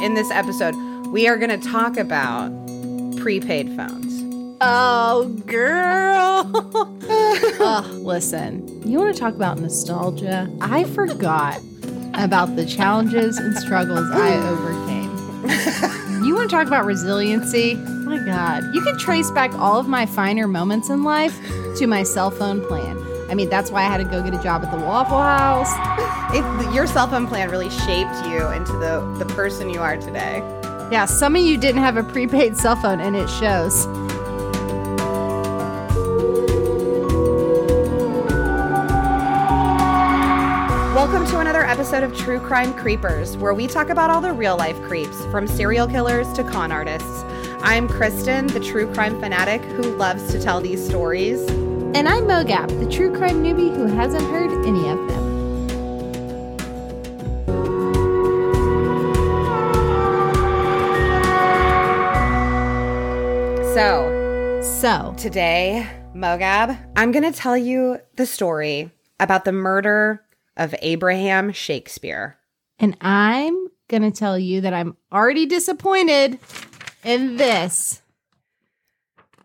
in this episode, we are going to talk about prepaid phones. Oh, girl. oh, listen, you want to talk about nostalgia? I forgot about the challenges and struggles I overcame. you want to talk about resiliency? My God, you can trace back all of my finer moments in life to my cell phone plan. I mean, that's why I had to go get a job at the Waffle House. It, your cell phone plan really shaped you into the, the person you are today. Yeah, some of you didn't have a prepaid cell phone, and it shows. Welcome to another episode of True Crime Creepers, where we talk about all the real life creeps, from serial killers to con artists. I'm Kristen, the true crime fanatic who loves to tell these stories. And I'm Mogap, the true crime newbie who hasn't heard any of them. So, today, Mogab, I'm going to tell you the story about the murder of Abraham Shakespeare. and I'm going to tell you that I'm already disappointed in this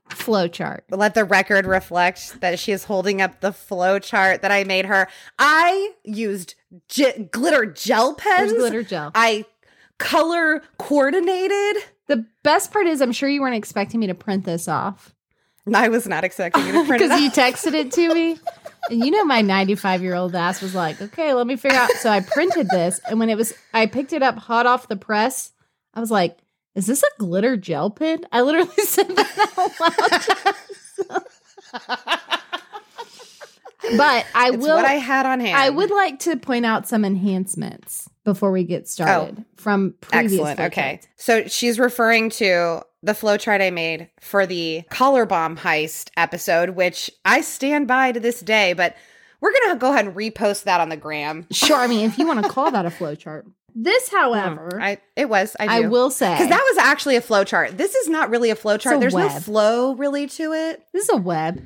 flowchart. Let the record reflect that she is holding up the flowchart that I made her. I used j- glitter gel pens. There's glitter gel. I color coordinated. The best part is, I'm sure you weren't expecting me to print this off I was not expecting you to print it. because you texted it to me. And you know, my 95 year old ass was like, okay, let me figure out. So I printed this. And when it was, I picked it up hot off the press. I was like, is this a glitter gel pen? I literally said that out loud. but I It's will. what I had on hand. I would like to point out some enhancements before we get started oh, from previous. Excellent. Okay. So she's referring to the flowchart I made for the collar bomb heist episode, which I stand by to this day, but we're going to go ahead and repost that on the gram. Sure. I mean, if you want to call that a flowchart. This, oh, however, I it was I, I, will say Because that was actually a flowchart. This is not really a flowchart. There's no flow really to it. this is a web.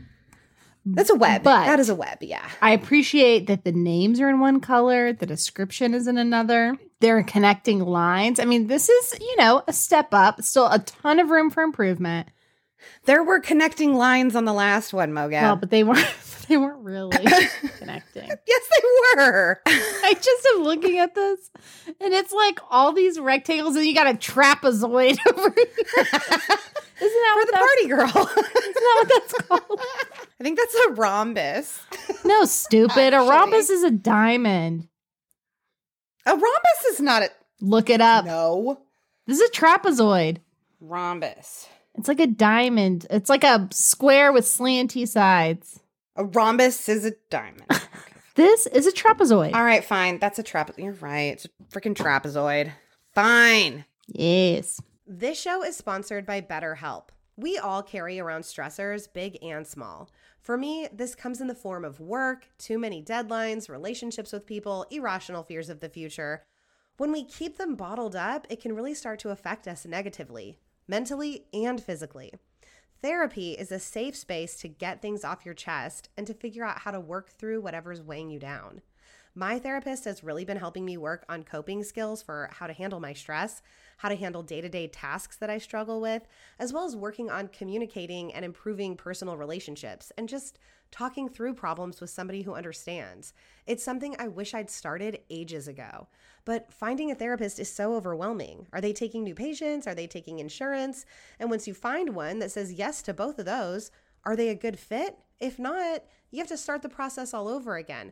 That's a web. But- that is a web, yeah. I appreciate that the names are in one color, the description is in another. There are connecting lines. I mean, this is, you know, a step up. Still a ton of room for improvement. There were connecting lines on the last one, Moga. Well, but they weren't they weren't really connecting. yes, they were. I just am looking at this and it's like all these rectangles and you got a trapezoid over here. Isn't that For the party girl. Isn't that what that's called? I think that's a rhombus. No, stupid. A rhombus is a diamond. A rhombus is not a Look it up. no This is a trapezoid. rhombus. It's like a diamond. It's like a square with slanty sides. A rhombus is a diamond. This is a trapezoid. All right, fine. That's a trapezoid. You're right. It's a freaking trapezoid. Fine. Yes. This show is sponsored by BetterHelp. We all carry around stressors, big and small. For me, this comes in the form of work, too many deadlines, relationships with people, irrational fears of the future. When we keep them bottled up, it can really start to affect us negatively, mentally and physically. Therapy is a safe space to get things off your chest and to figure out how to work through whatever's weighing you down. My therapist has really been helping me work on coping skills for how to handle my stress, how to handle day to day tasks that I struggle with, as well as working on communicating and improving personal relationships and just talking through problems with somebody who understands. It's something I wish I'd started ages ago. But finding a therapist is so overwhelming. Are they taking new patients? Are they taking insurance? And once you find one that says yes to both of those, are they a good fit? If not, you have to start the process all over again.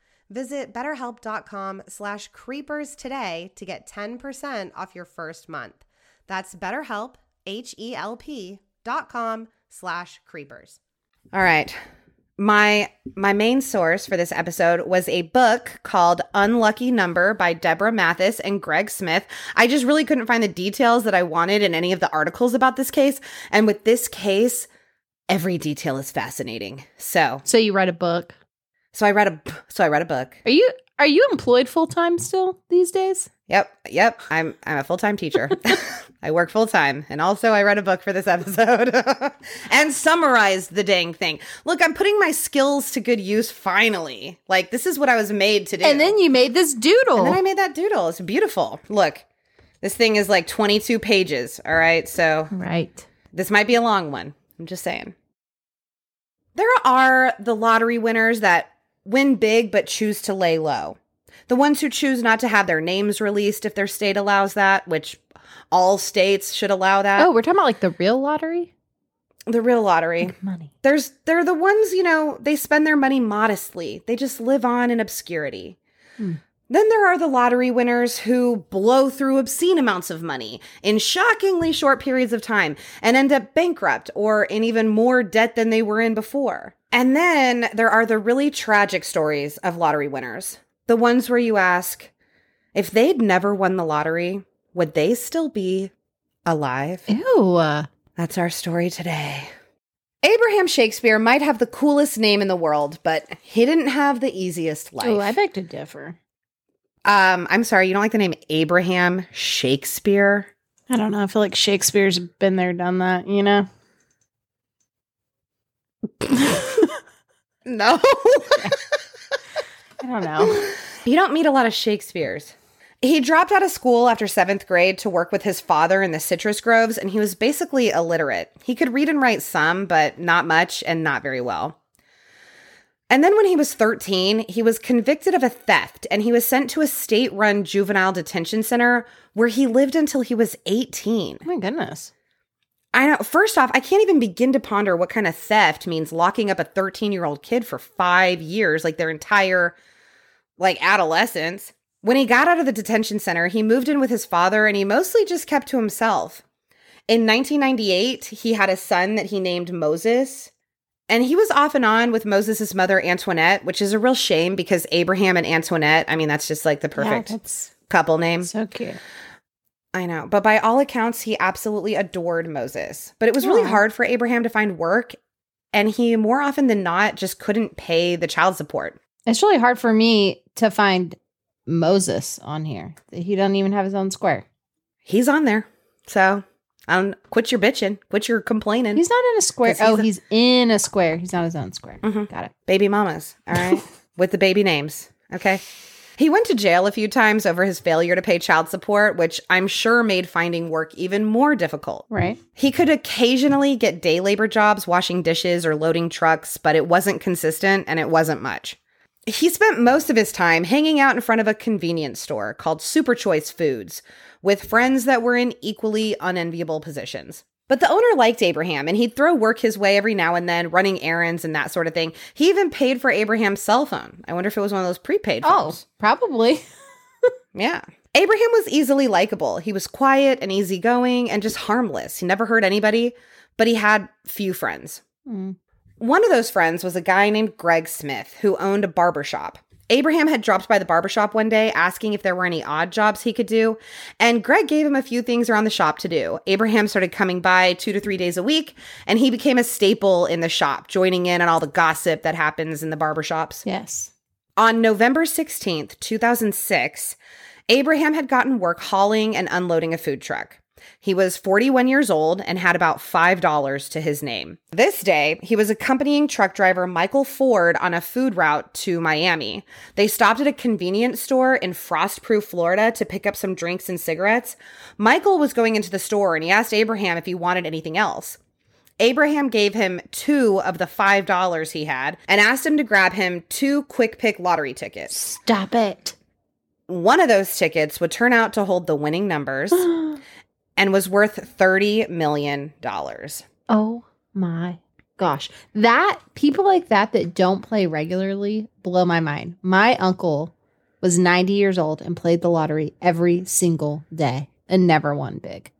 Visit betterhelp.com slash creepers today to get 10% off your first month. That's betterhelp, H-E-L-P dot com slash creepers. All right. My my main source for this episode was a book called Unlucky Number by Deborah Mathis and Greg Smith. I just really couldn't find the details that I wanted in any of the articles about this case, and with this case, every detail is fascinating. So, So you read a book. So I read a so I read a book. Are you are you employed full time still these days? Yep, yep. I'm I'm a full time teacher. I work full time, and also I read a book for this episode and summarized the dang thing. Look, I'm putting my skills to good use. Finally, like this is what I was made to do. And then you made this doodle. and then I made that doodle. It's beautiful. Look, this thing is like 22 pages. All right, so right. this might be a long one. I'm just saying. There are the lottery winners that win big but choose to lay low. The ones who choose not to have their names released if their state allows that, which all states should allow that. Oh, we're talking about like the real lottery? the real lottery. Money. There's they're the ones, you know, they spend their money modestly. They just live on in obscurity. Hmm. Then there are the lottery winners who blow through obscene amounts of money in shockingly short periods of time and end up bankrupt or in even more debt than they were in before. And then there are the really tragic stories of lottery winners. The ones where you ask, if they'd never won the lottery, would they still be alive? Ew. That's our story today. Abraham Shakespeare might have the coolest name in the world, but he didn't have the easiest life. Oh, I beg to differ. Um, I'm sorry, you don't like the name Abraham Shakespeare? I don't know. I feel like Shakespeare's been there, done that, you know? No. I don't know. you don't meet a lot of Shakespeares. He dropped out of school after seventh grade to work with his father in the citrus groves, and he was basically illiterate. He could read and write some, but not much and not very well. And then when he was 13, he was convicted of a theft and he was sent to a state run juvenile detention center where he lived until he was 18. Oh my goodness. I know. First off, I can't even begin to ponder what kind of theft means locking up a 13 year old kid for five years, like their entire like adolescence. When he got out of the detention center, he moved in with his father and he mostly just kept to himself. In 1998, he had a son that he named Moses. And he was off and on with Moses' mother, Antoinette, which is a real shame because Abraham and Antoinette, I mean, that's just like the perfect Yeah, couple name. so cute. I know. But by all accounts, he absolutely adored Moses. But it was really Aw. hard for Abraham to find work. And he, more often than not, just couldn't pay the child support. It's really hard for me to find Moses on here. He doesn't even have his own square. He's on there. So um, quit your bitching. Quit your complaining. He's not in a square. 'Cause he's Oh, a- he's in a square. He's not his own square. Mhm. Got it. baby mamas. All right. With the baby names. Okay. He went to jail a few times over his failure to pay child support, which I'm sure made finding work even more difficult. Right. He could occasionally get day labor jobs washing dishes or loading trucks, but it wasn't consistent and it wasn't much. He spent most of his time hanging out in front of a convenience store called Super Choice Foods with friends that were in equally unenviable positions. But the owner liked Abraham and he'd throw work his way every now and then, running errands and that sort of thing. He even paid for Abraham's cell phone. I wonder if it was one of those prepaid Oh, phones. probably. Yeah. Abraham was easily likable. He was quiet and easygoing and just harmless. He never hurt anybody, but he had few friends. Hmm. One of those friends was a guy named Greg Smith who owned a barber shop. Abraham had dropped by the barber shop one day asking if there were any odd jobs he could do, and Greg gave him a few things around the shop to do. Abraham started coming by two to three days a week, and he became a staple in the shop, joining in on all the gossip that happens in the barber shops. Yes. On November 16th, 2006, Abraham had gotten work hauling and unloading a food truck. He was 41 years old and had about $5 to his name. This day, he was accompanying truck driver Michael Ford on a food route to Miami. They stopped at a convenience store in Frostproof, Florida to pick up some drinks and cigarettes. Michael was going into the store and he asked Abraham if he wanted anything else. Abraham gave him two of the $5 he had and asked him to grab him two quick pick lottery tickets. Stop it. One of those tickets would turn out to hold the winning numbers and was worth $30 million. Oh my gosh. That people like that that don't play regularly blow my mind. My uncle was 90 years old and played the lottery every single day and never won big.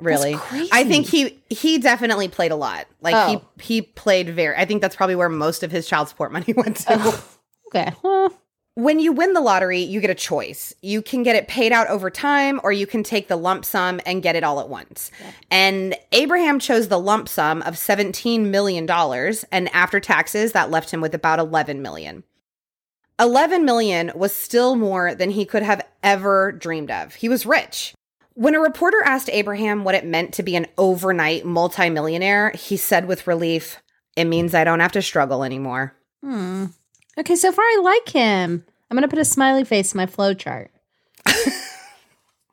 really. I think he he definitely played a lot. Like Oh. he he played very. I think that's probably where most of his child support money went to. Oh, okay. Well, When you win the lottery, you get a choice. You can get it paid out over time, or you can take the lump sum and get it all at once. And Abraham chose the lump sum of $17 million. And after taxes, that left him with about 11 million. 11 million was still more than he could have ever dreamed of. He was rich. When a reporter asked Abraham what it meant to be an overnight multimillionaire, he said with relief, It means I don't have to struggle anymore. hmm. Okay, so far I like him. I'm gonna put a smiley face in my flow chart.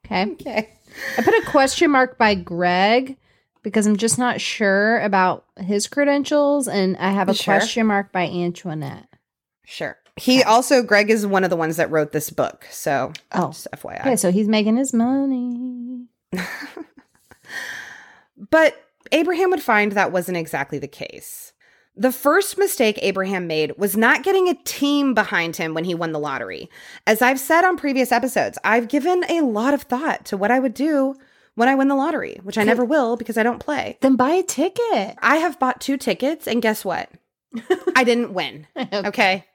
okay. Okay. I put a question mark by Greg because I'm just not sure about his credentials, and I have a Sure. question mark by Antoinette. Sure. He also, Greg is one of the ones that wrote this book. So, uh, Oh, just FYI. okay, so he's making his money. But Abraham would find that wasn't exactly the case. The first mistake Abraham made was not getting a team behind him when he won the lottery. As I've said on previous episodes, I've given a lot of thought to what I would do when I win the lottery, which I never will because I don't play. Then buy a ticket. I have bought two tickets, and guess what? I didn't win. Okay.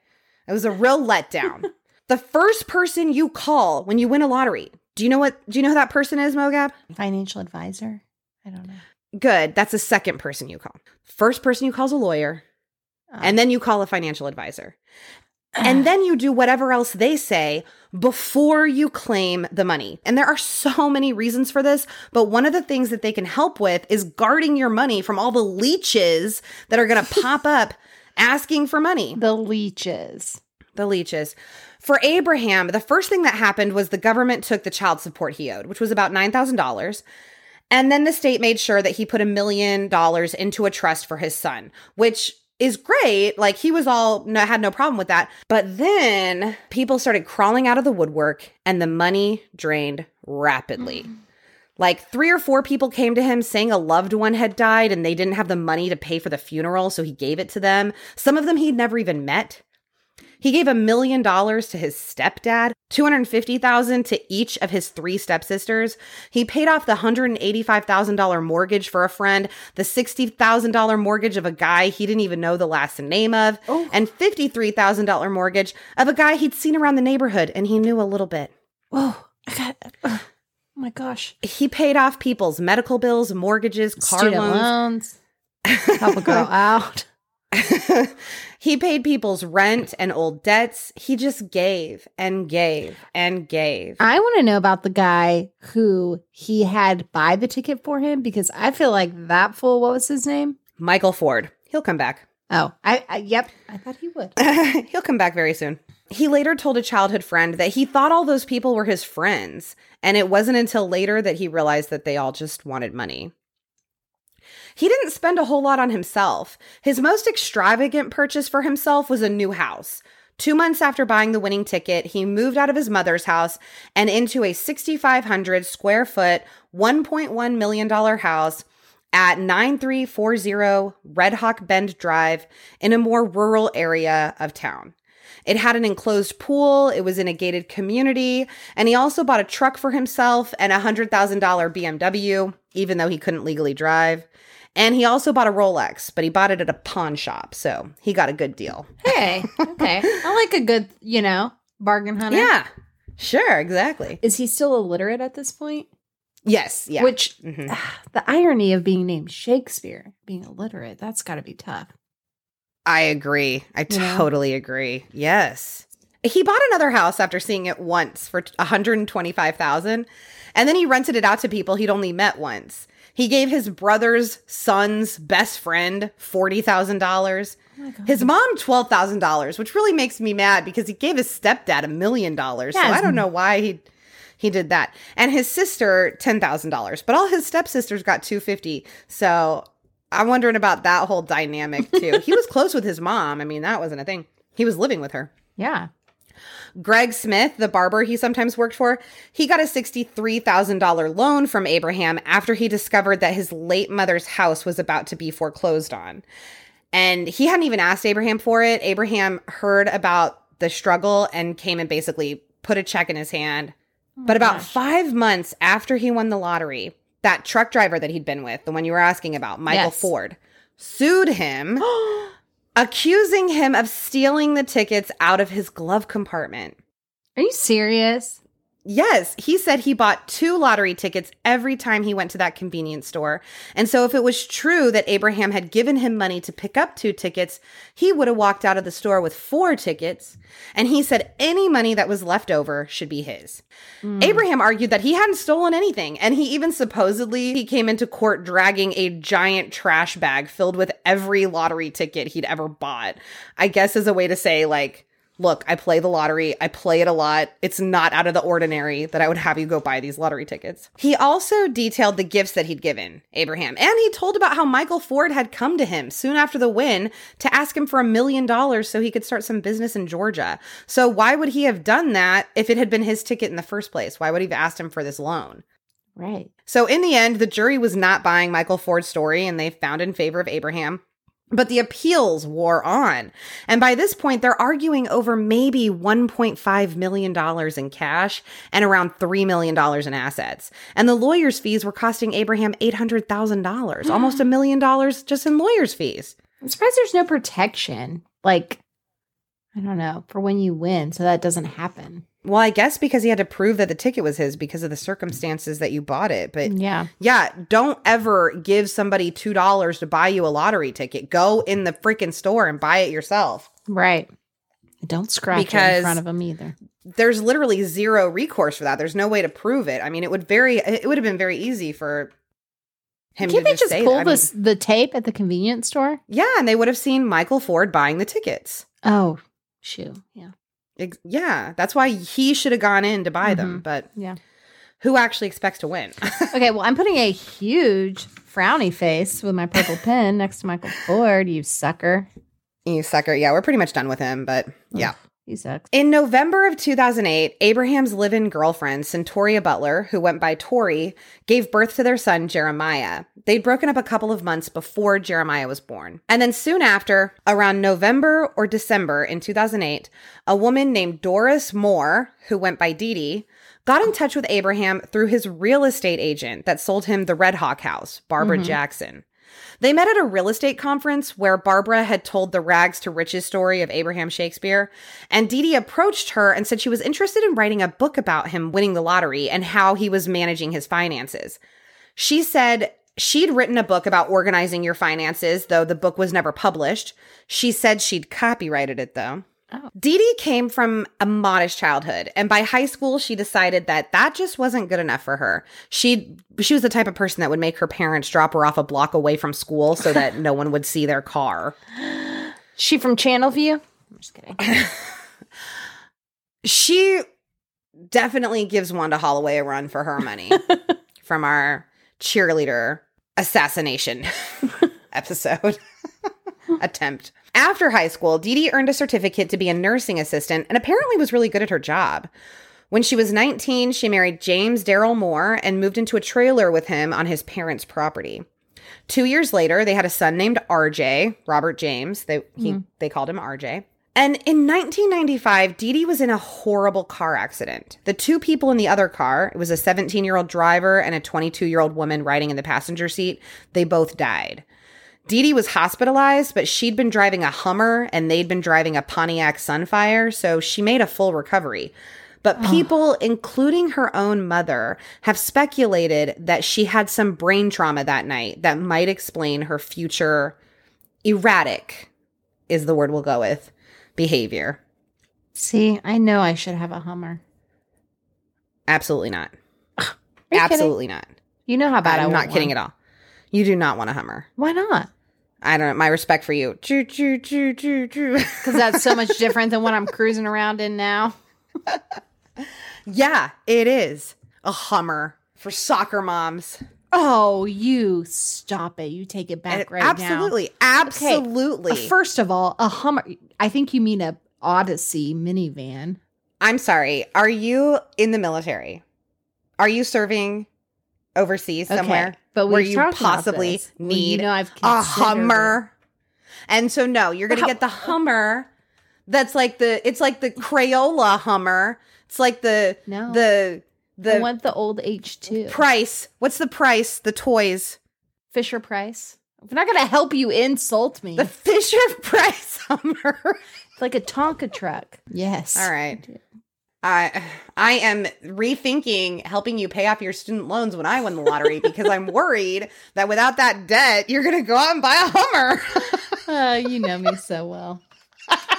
It was a real letdown. the first person you call when you win a lottery, do you know what? Do you know who that person is, Mogab? Financial advisor. I don't know. Good. That's the second person you call. First person you call is a lawyer, Oh. and then you call a financial advisor. And then you do whatever else they say before you claim the money. And there are so many reasons for this, but one of the things that they can help with is guarding your money from all the leeches that are going to pop up asking for money. the leeches. The leeches. For Abraham, the first thing that happened was the government took the child support he owed, which was about $9,000. And then the state made sure that he put a million dollars into a trust for his son, which is great. Like he was all no, had no problem with that. But then people started crawling out of the woodwork and the money drained rapidly. Mm. Like three or four people came to him saying a loved one had died and they didn't have the money to pay for the funeral, so he gave it to them. Some of them he'd never even met. He gave a million dollars to his stepdad, 250,000 to each of his three stepsisters. He paid off the $185,000 mortgage for a friend, the $60,000 mortgage of a guy he didn't even know the last name of, Oh. and $53,000 mortgage of a guy he'd seen around the neighborhood and he knew a little bit. Oh, I got. Oh my gosh. He paid off people's medical bills, mortgages, car Student loans. loans. Help a girl out. he paid people's rent and old debts. He just gave and gave and gave. I want to know about the guy who he had buy the ticket for him because I feel like that fool. What was his name? Michael Ford. He'll come back. Oh, I, I yep. I thought he would. He'll come back very soon. He later told a childhood friend that he thought all those people were his friends, and it wasn't until later that he realized that they all just wanted money. He didn't spend a whole lot on himself. His most extravagant purchase for himself was a new house. Two months after buying the winning ticket, he moved out of his mother's house and into a 6,500 square foot, $1.1 million house at 9340 Red Hawk Bend Drive in a more rural area of town. It had an enclosed pool, it was in a gated community, and he also bought a truck for himself and a $100,000 BMW, even though he couldn't legally drive. And he also bought a Rolex, but he bought it at a pawn shop, so he got a good deal. Hey, okay. I like a good, you know, bargain hunter. Yeah, sure, exactly. Is he still illiterate at this point? Yes, yeah. Which Mhm. ah, the irony of being named Shakespeare, being illiterate, that's got to be tough. I agree. I You know? totally agree. Yes. He bought another house after seeing it once for 125,000 and then he rented it out to people he'd only met once. He gave his brother's son's best friend $40,000. Oh. His mom $12,000, which really makes me mad because he gave his stepdad a million dollars. So I don't know why he he did that. And his sister $10,000, but all his stepsisters got 250. So I'm wondering about that whole dynamic too. he was close with his mom. I mean, that wasn't a thing. He was living with her. yeah. Greg Smith, the barber he sometimes worked for, he got a $63,000 loan from Abraham after he discovered that his late mother's house was about to be foreclosed on. And he hadn't even asked Abraham for it. Abraham heard about the struggle and came and basically put a check in his hand. Oh But about gosh. five months after he won the lottery, that truck driver that he'd been with, the one you were asking about, Michael Yes. Ford, sued him, accusing him of stealing the tickets out of his glove compartment. Are you serious? Yes, he said he bought two lottery tickets every time he went to that convenience store. And so, if it was true that Abraham had given him money to pick up two tickets, he would have walked out of the store with four tickets. And he said any money that was left over should be his. Hmm. Abraham argued that he hadn't stolen anything, and he even supposedly he came into court dragging a giant trash bag filled with every lottery ticket he'd ever bought. I guess as a way to say like look, I play the lottery. I play it a lot. It's not out of the ordinary that I would have you go buy these lottery tickets. He also detailed the gifts that he'd given Abraham, and he told about how Michael Ford had come to him soon after the win to ask him for a million dollars so he could start some business in Georgia. So, why would he have done that if it had been his ticket in the first place? Why would he have asked him for this loan? Right. So, in the end, the jury was not buying Michael Ford's story and they found in favor of Abraham. But the appeals wore on. And by this point, they're arguing over maybe $1.5 million in cash and around $3 million in assets. And the lawyer's fees were costing Abraham $800,000, almost a million dollars just in lawyer's fees. I'm surprised there's no protection. Like, I don't know, for when you win, so that doesn't happen. Well, I guess because he had to prove that the ticket was his because of the circumstances that you bought it. But Yeah. Yeah, don't ever give somebody $2 to buy you a lottery ticket. Go in the freaking store and buy it yourself. Right. Don't scratch it Because- in front of them either. There's literally zero recourse for that. There's no way to prove it. I mean, it would very it would have been very easy for him Can't they just, just pull. I mean, the tape at the convenience store? yeah, and they would have seen Michael Ford buying the tickets. Oh, shoe. Yeah. Ex- yeah, that's why he should have gone in to buy them, mm-hmm. but Yeah. who actually expects to win? Okay, well, I'm putting a huge frowny face with my purple pen next to Michael Ford, you sucker. you sucker. Yeah, we're pretty much done with him, but yeah. He sucks. In November of 2008, Abraham's live in girlfriend, Centauria Butler, who went by Tori, gave birth to their son, Jeremiah. They'd broken up a couple of months before Jeremiah was born. And then soon after, around November or December in 2008, a woman named Dorice Moore, who went by Dee Dee, got in touch with Abraham through his real estate agent that sold him the Red Hawk house, Barbara mm-hmm. Jackson. They met at a real estate conference where Barbara had told the rags to riches story of Abraham Shakespeare. And Dee Dee approached her and said she was interested in writing a book about him winning the lottery and how he was managing his finances. She said she'd written a book about organizing your finances, though the book was never published. She said she'd copyrighted it, though. Oh. Dee Dee came from a modest childhood, and by high school, she decided that that just wasn't good enough for her. She she was the type of person that would make her parents drop her off a block away from school so that no one would see their car. She from Channelview? I'm just kidding. She definitely gives Wanda Holloway a run for her money from our cheerleader assassination episode attempt. After high school, Dee Dee earned a certificate to be a nursing assistant and apparently was really good at her job. When she was 19, she married James Darrell Moore and moved into a trailer with him on his parents' property. Two years later, they had a son named RJ, Robert James. They he mm-hmm. they called him RJ. And in 1995, Dee Dee was in a horrible car accident. The two people in the other car, it was a 17 year old driver and a 22 year old woman riding in the passenger seat, they both died. Dee Dee was hospitalized, but she'd been driving a Hummer and they'd been driving a Pontiac Sunfire, so she made a full recovery. But people, including her own mother, have speculated that she had some brain trauma that night that might explain her future erratic, is the word we'll go with, behavior. See, I know I should have a Hummer. Absolutely not. You kidding? Absolutely not. You know how bad I I'm want not kidding one. at all. You do not want a Hummer. Why not? I don't know. My respect for you. Choo, choo, choo, choo, choo. Because that's so much different than what I'm cruising around in now. yeah, it is. A Hummer for soccer moms. Oh, you stop it. You take it back And right absolutely. Absolutely. now. Uh, First of all, a Hummer. I think you mean a Odyssey minivan. I'm sorry. Are you in the military? Are you serving overseas somewhere but where you possibly this. Well, need you know, I've a Hummer? And so no, you're going to get the Hummer that's like the it's like the Crayola Hummer. It's like the No. the I The want the old H2. price. What's the price? The toys. Fisher Price. I'm not going to help you, insult me. The Fisher Price Hummer. It's like a Tonka truck. Yes. All right. I I am rethinking helping you pay off your student loans when I win the lottery because I'm worried that without that debt, you're going to go out and buy a Hummer. Uh, you know me so well.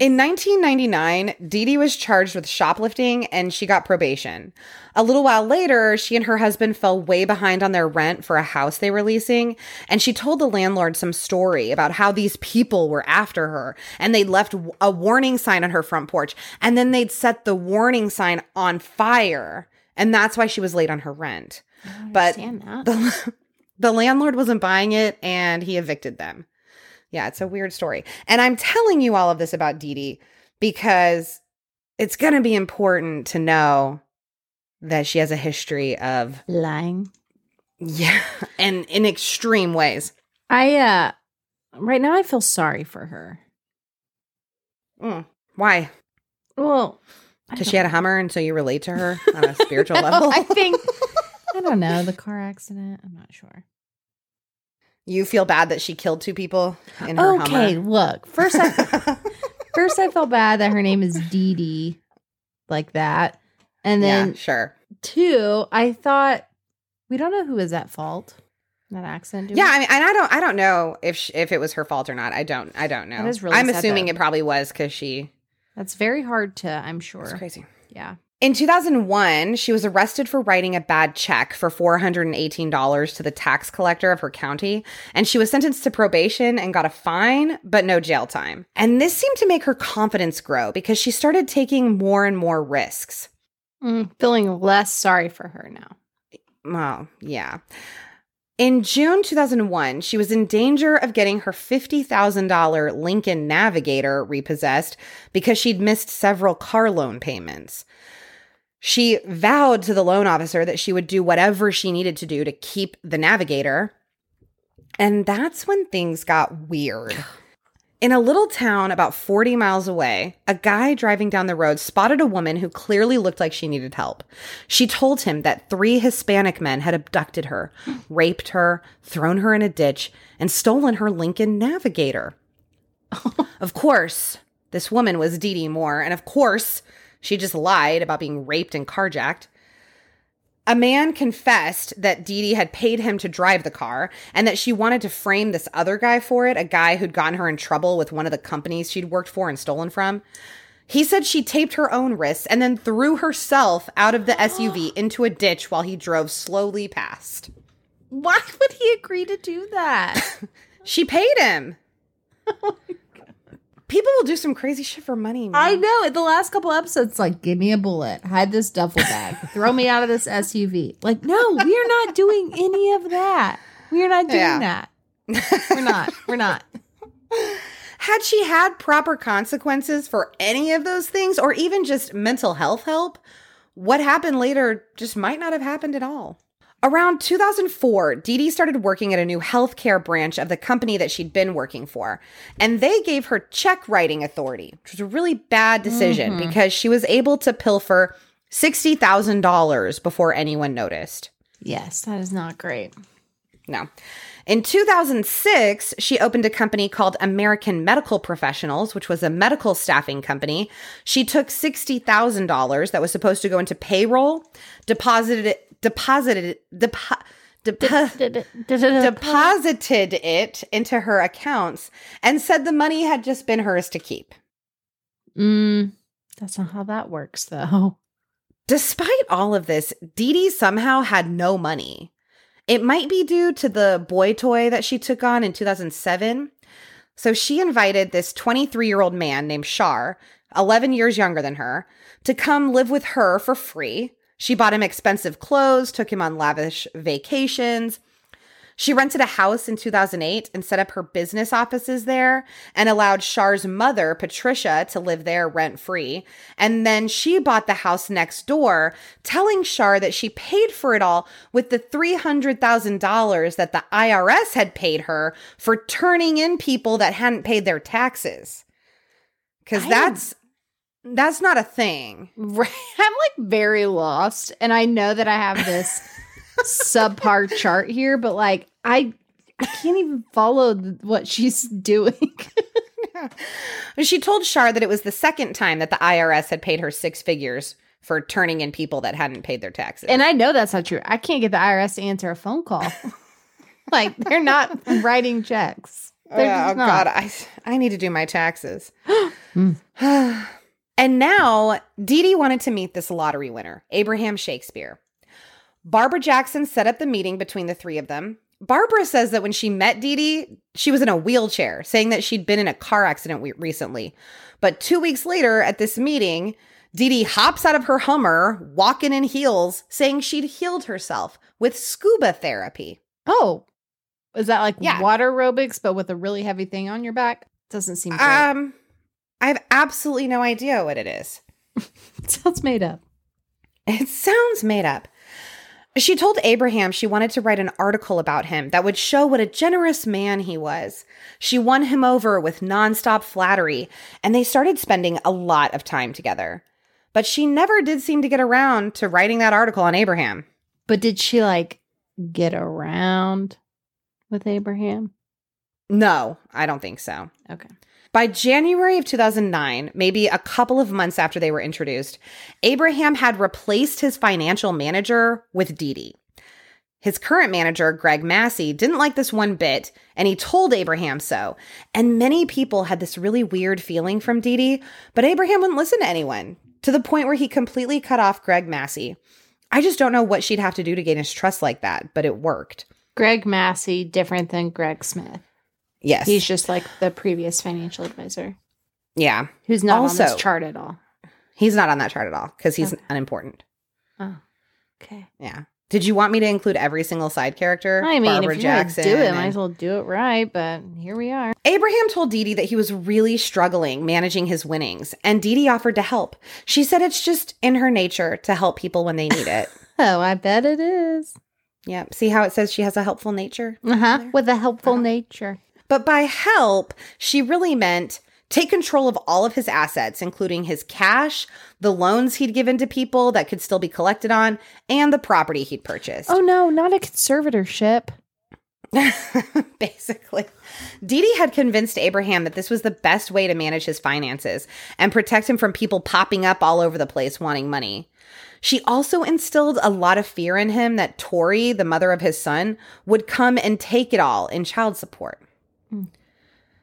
In 1999, Dee Dee was charged with shoplifting and she got probation. A little while later, she and her husband fell way behind on their rent for a house they were leasing, and she told the landlord some story about how these people were after her and they'd left a warning sign on her front porch and then they'd set the warning sign on fire, and that's why she was late on her rent. But the, the landlord wasn't buying it and he evicted them. Yeah, it's a weird story. And I'm telling you all of this about Dee Dee because it's going to be important to know that she has a history of, Lying. yeah, and in extreme ways. I, uh, right now I feel sorry for her. Mm. Why? Well, Because she had a Hummer and so you relate to her on a spiritual level? I think, I don't know, the car accident. I'm not sure. You feel bad that she killed two people in her Okay, Hummer? look. First, I first I felt bad that her name is Dee Dee, like that, and then yeah, sure. two, I thought we don't know who is at fault that accident. do we? Yeah, I mean, and I don't, I don't know if sh if it was her fault or not. I don't, I don't know. That is really I'm assuming though. it probably was because she. that's very hard to. I'm sure. It's crazy. Yeah. In 2001, she was arrested for writing a bad check for $418 to the tax collector of her county, and she was sentenced to probation and got a fine, but no jail time. And this seemed to make her confidence grow because she started taking more and more risks. Mm, feeling less sorry for her now. Well, yeah. In June 2001, she was in danger of getting her $50,000 Lincoln Navigator repossessed because she'd missed several car loan payments. She vowed to the loan officer that she would do whatever she needed to do to keep the Navigator. And that's when things got weird. In a little town about 40 miles away, a guy driving down the road spotted a woman who clearly looked like she needed help. She told him that three Hispanic men had abducted her, raped her, thrown her in a ditch, and stolen her Lincoln Navigator. of course, this woman was Dee Dee Moore, and of course, she just lied about being raped and carjacked. A man confessed that Dee Dee had paid him to drive the car and that she wanted to frame this other guy for it, a guy who'd gotten her in trouble with one of the companies she'd worked for and stolen from. He said she taped her own wrists and then threw herself out of the SUV into a ditch while he drove slowly past. Why would he agree to do that? She paid him. Oh People will do some crazy shit for money. Man. I know. In the last couple episodes, like, give me a bullet, hide this duffel bag, throw me out of this SUV. Like, no, we are not doing any of that. We are not doing Yeah. that. We're not. We're not. Had she had proper consequences for any of those things or even just mental health help, what happened later just might not have happened at all. Around 2004, Dee Dee started working at a new healthcare branch of the company that she'd been working for, and they gave her check writing authority, which was a really bad decision mm-hmm. because she was able to pilfer $60,000 before anyone noticed. Yes, that is not great. No. In 2006, she opened a company called American Medical Professionals, which was a medical staffing company. She took $60,000 that was supposed to go into payroll, deposited it, deposited it, depo- depo- deposited it into her accounts and said the money had just been hers to keep. Mm, that's not how that works, though. Despite all of this, Dee Dee somehow had no money. It might be due to the boy toy that she took on in 2007. So she invited this 23 year old man named Shar, 11 years younger than her, to come live with her for free. She bought him expensive clothes, took him on lavish vacations. She rented a house in 2008 and set up her business offices there and allowed Shar's mother, Patricia, to live there rent free. And then she bought the house next door, telling Shar that she paid for it all with the $300,000 that the IRS had paid her for turning in people that hadn't paid their taxes. Because that's That's not a thing. I'm like very lost. And I know that I have this subpar chart here, but like I I can't even follow what she's doing. She told Shar that it was the second time that the IRS had paid her six figures for turning in people that hadn't paid their taxes. and I know that's not true. I can't get the IRS to answer a phone call. like they're not writing checks. They're oh just not. God, I I need to do my taxes. Hmm. And now Dee Dee wanted to meet this lottery winner, Abraham Shakespeare. Barbara Jackson set up the meeting between the three of them. Barbara says that when she met Dee Dee, she was in a wheelchair, saying that she'd been in a car accident we- recently. But two weeks later, at this meeting, Dee Dee hops out of her Hummer, walking in heels, saying she'd healed herself with scuba therapy. Oh. Is that like Yeah. water aerobics but with a really heavy thing on your back? Doesn't seem great. Um, I have absolutely no idea what it is. Sounds made up. It sounds made up. She told Abraham she wanted to write an article about him that would show what a generous man he was. She won him over with nonstop flattery, and they started spending a lot of time together. But she never did seem to get around to writing that article on Abraham. But did she like get around with Abraham? No, I don't think so. Okay. By January of 2009, maybe a couple of months after they were introduced, Abraham had replaced his financial manager with Dee Dee. His current manager, Greg Massey, didn't like this one bit, and he told Abraham so. And many people had this really weird feeling from Dee Dee, but Abraham wouldn't listen to anyone, to the point where he completely cut off Greg Massey. I just don't know what she'd have to do to gain his trust like that, but it worked. Greg Massey, different than Greg Smith. Yes. He's just like the previous financial advisor yeah. who's not on Also- this chart at all. He's not on that chart at all because he's Okay. unimportant. Oh, okay. Yeah. Did you want me to include every single side character? I mean, Barbara if gonna Jackson. do it, and- might as well do it right. But here we are. Abraham told Dee Dee that he was really struggling managing his winnings, and Dee Dee offered to help. She said it's just in her nature to help people when they need it. Oh, I bet it is. yep. See how it says she has a helpful nature? Uh huh. With a helpful nature. But by help, she really meant take control of all of his assets, including his cash, the loans he'd given to people that could still be collected on, and the property he'd purchased. Oh no, not a conservatorship. Basically, Dee Dee had convinced Abraham that this was the best way to manage his finances and protect him from people popping up all over the place wanting money. She also instilled a lot of fear in him that Tori, the mother of his son, would come and take it all in child support.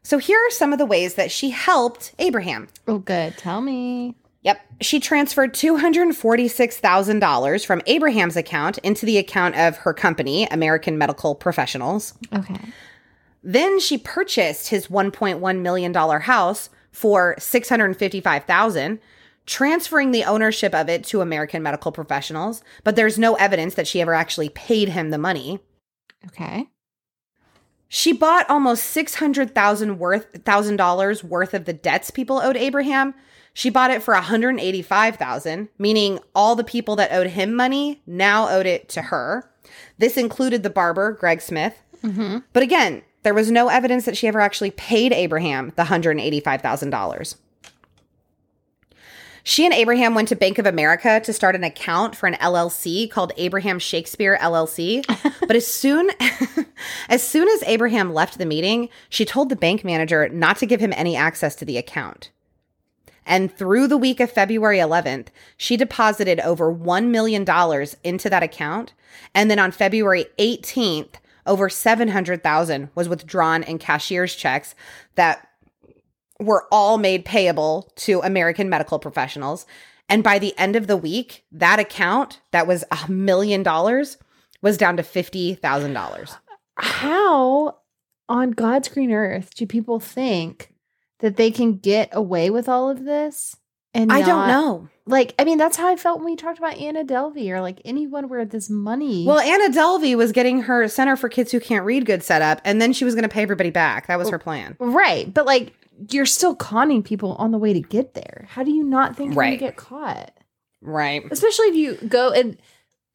So here are some of the ways that she helped Abraham. Oh, good. Tell me. Yep. She transferred $246,000 from Abraham's account into the account of her company, American Medical Professionals. Okay. Then she purchased his $1.1 million house for 655,000, transferring the ownership of it to American Medical Professionals, but there's no evidence that she ever actually paid him the money. Okay. She bought almost six hundred thousand worth thousand dollars worth of the debts people owed Abraham. She bought it for one hundred eighty five thousand, meaning all the people that owed him money now owed it to her. This included the barber Greg Smith, mm-hmm. but again, there was no evidence that she ever actually paid Abraham the hundred eighty five thousand dollars. She and Abraham went to Bank of America to start an account for an LLC called Abraham Shakespeare LLC. but as soon as soon as Abraham left the meeting, she told the bank manager not to give him any access to the account. And through the week of February 11th, she deposited over $1 million into that account. And then on February 18th, over 700,000 was withdrawn in cashier's checks that were all made payable to American medical professionals. And by the end of the week, that account that was a million dollars was down to $50,000. How on God's green earth do people think that they can get away with all of this? And I don't not- know. Like, I mean, that's how I felt when we talked about Anna Delvey or like anyone where this money. Well, Anna Delvey was getting her Center for Kids Who Can't Read good set up, and then she was going to pay everybody back. That was her plan. right. But like, you're still conning people on the way to get there. How do you not think you're Right. going to get caught? Right. Especially if you go and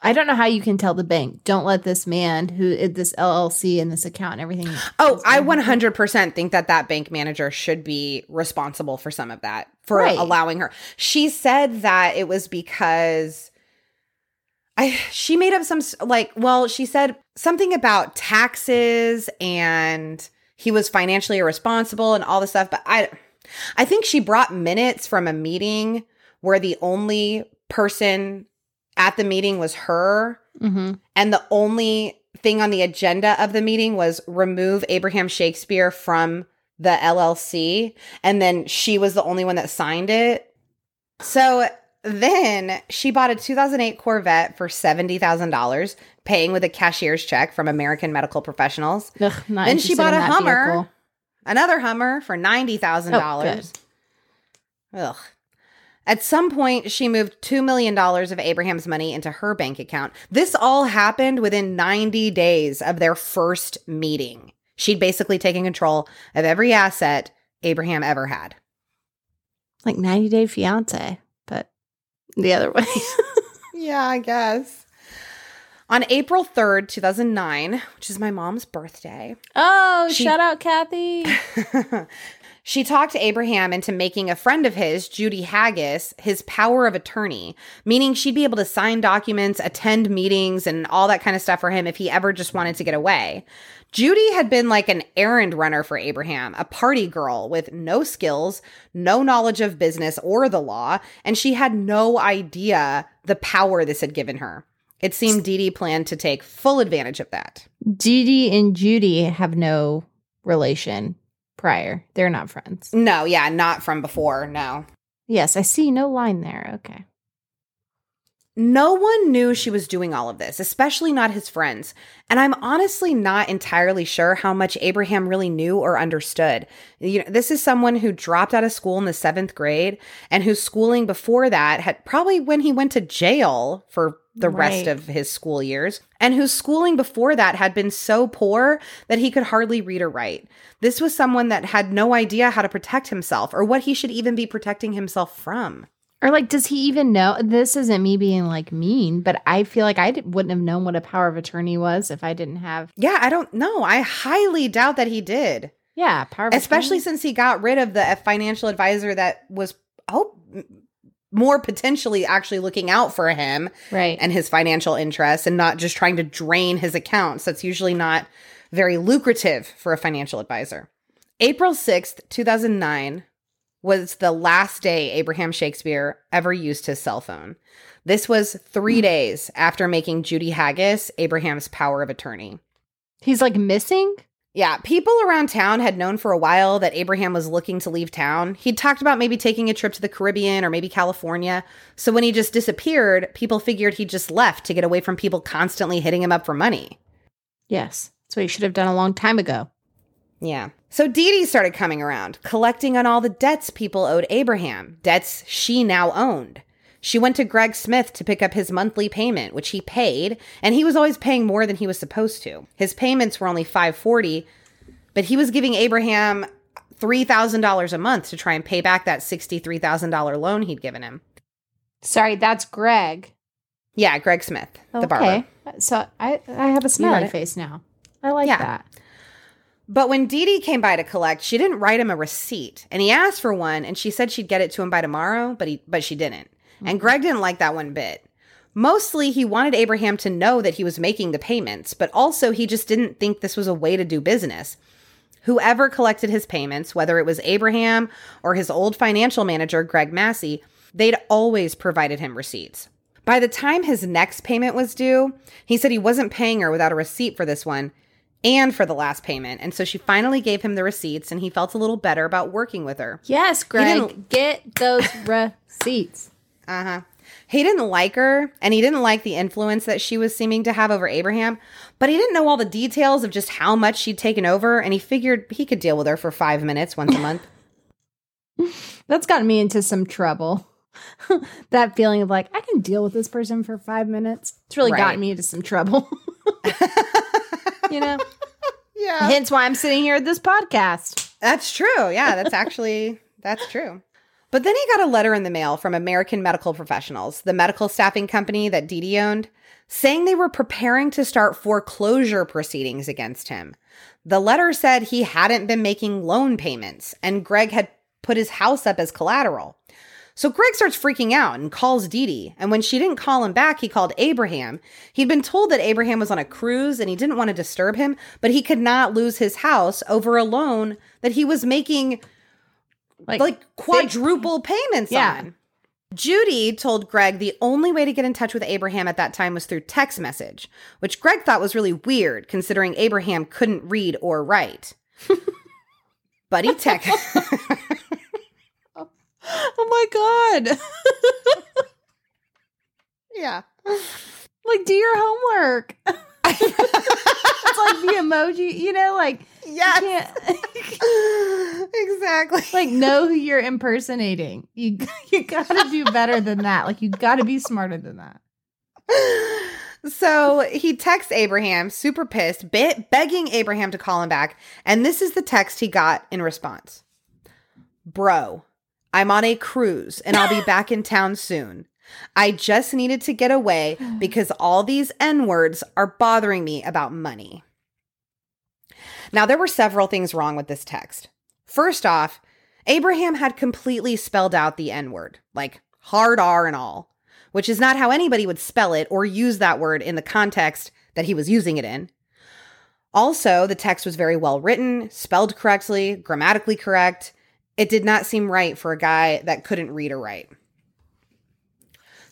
I don't know how you can tell the bank, don't let this man who uh, this LLC and this account and everything. Oh, I 100% think that that bank manager should be responsible for some of that for Right. allowing her. She said that it was because I she made up some like well, she said something about taxes and he was financially irresponsible and all this stuff, but I I think she brought minutes from a meeting where the only person at the meeting was her hmm and the only thing on the agenda of the meeting was remove Abraham Shakespeare from the LLC. And then she was the only one that signed it. So then she bought a 2008 Corvette for $70,000, paying with a cashier's check from American Medical Professionals. Ugh, Then she bought a Hummer. vehicle. Another Hummer for $90,000. Ugh. At some point, she moved $2 million of Abraham's money into her bank account. This all happened within 90 days of their first meeting. She'd basically taken control of every asset Abraham ever had. Like 90 Day Fiance, but the other way. Yeah, I guess. On April 3rd, 2009, which is my mom's birthday, oh, She- shout out Kathy. she talked Abraham into making a friend of his, Judy Haggis, his power of attorney, meaning she'd be able to sign documents, attend meetings, and all that kind of stuff for him if he ever just wanted to get away. Judy had been like an errand runner for Abraham, a party girl with no skills, no knowledge of business or the law, and she had no idea the power this had given her. It seemed Dee Dee planned to take full advantage of that. Dee Dee and Judy have no relation prior. They're not friends. No, yeah, not from before, no. Yes, I see no line there. Okay. No one knew she was doing all of this, especially not his friends. And I'm honestly not entirely sure how much Abraham really knew or understood. You know, this is someone who dropped out of school in the seventh grade and whose schooling before that had probably when he went to jail for the rest of his school years, and whose schooling before that had been so poor that he could hardly read or write. This was someone that had no idea how to protect himself or what he should even be protecting himself from. Or like, does he even know? This isn't me being like mean, but I feel like I d- wouldn't have known what a power of attorney was if I didn't have. Yeah, I don't know. I highly doubt that he did. Yeah, power especially attorney. since he got rid of the uh, financial advisor that was oh more potentially actually looking out for him right. and his financial interests and not just trying to drain his accounts. That's usually not very lucrative for a financial advisor. April 6th 2009 was the last day abraham shakespeare ever used his cell phone. This was three hmm. days after making judy haggis abraham's power of attorney. He's like missing. Yeah, people around town had known for a while that Abraham was looking to leave town. He'd talked about maybe taking a trip to the Caribbean or maybe California. So when he just disappeared, people figured he just left to get away from people constantly hitting him up for money. Yes, that's what he should have done a long time ago. Yeah. So Dee Dee started coming around, collecting on all the debts people owed Abraham, debts she now owned. She went to Greg Smith to pick up his monthly payment, which he paid, and he was always paying more than he was supposed to. His payments were only 540, but he was giving Abraham $3,000 a month to try and pay back that $63,000 loan he'd given him. Sorry, that's Greg. Yeah, Greg Smith, the barber. So I I have a it. face now. I like Yeah. that. But when Dee Dee came by to collect, she didn't write him a receipt, and he asked for one, and she said she'd get it to him by tomorrow, but he but she didn't. And Greg didn't like that one bit. Mostly, he wanted Abraham to know that he was making the payments, but also he just didn't think this was a way to do business. Whoever collected his payments, whether it was Abraham or his old financial manager, Greg Massey, they'd always provided him receipts. By the time his next payment was due, he said he wasn't paying her without a receipt for this one and for the last payment. And so she finally gave him the receipts and he felt a little better about working with her. Yes, Greg, get those receipts. Uh huh. He didn't like her and he didn't like the influence that she was seeming to have over Abraham, but he didn't know all the details of just how much she'd taken over and he figured he could deal with her for five minutes once a month. That's gotten me into some trouble. that feeling of like I can deal with this person for five minutes. It's really Right. gotten me into some trouble. you know, yeah. hence why I'm sitting here at this podcast. That's true. Yeah, that's actually that's true. But then he got a letter in the mail from American Medical Professionals, the medical staffing company that Dee owned, saying they were preparing to start foreclosure proceedings against him. The letter said he hadn't been making loan payments and Greg had put his house up as collateral. So Greg starts freaking out and calls Dee. And when she didn't call him back, he called Abraham. He'd been told that Abraham was on a cruise and he didn't want to disturb him, but he could not lose his house over a loan that he was making like, like quadruple payments yeah. on. Judy told Greg the only way to get in touch with Abraham at that time was through text message, which Greg thought was really weird considering Abraham couldn't read or write. but he texted. Oh my god. yeah. Like do your homework. it's like the emoji, you know, like yeah, exactly. Like know who you're impersonating. You you got to do better than that. Like you got to be smarter than that. So he texts Abraham, super pissed, be- begging Abraham to call him back. And this is the text he got in response Bro, I'm on a cruise and I'll be back in town soon. I just needed to get away because all these N words are bothering me about money. Now, there were several things wrong with this text. First off, Abraham had completely spelled out the N word, like hard R and all, which is not how anybody would spell it or use that word in the context that he was using it in. Also, the text was very well written, spelled correctly, grammatically correct, it did not seem right for a guy that couldn't read or write.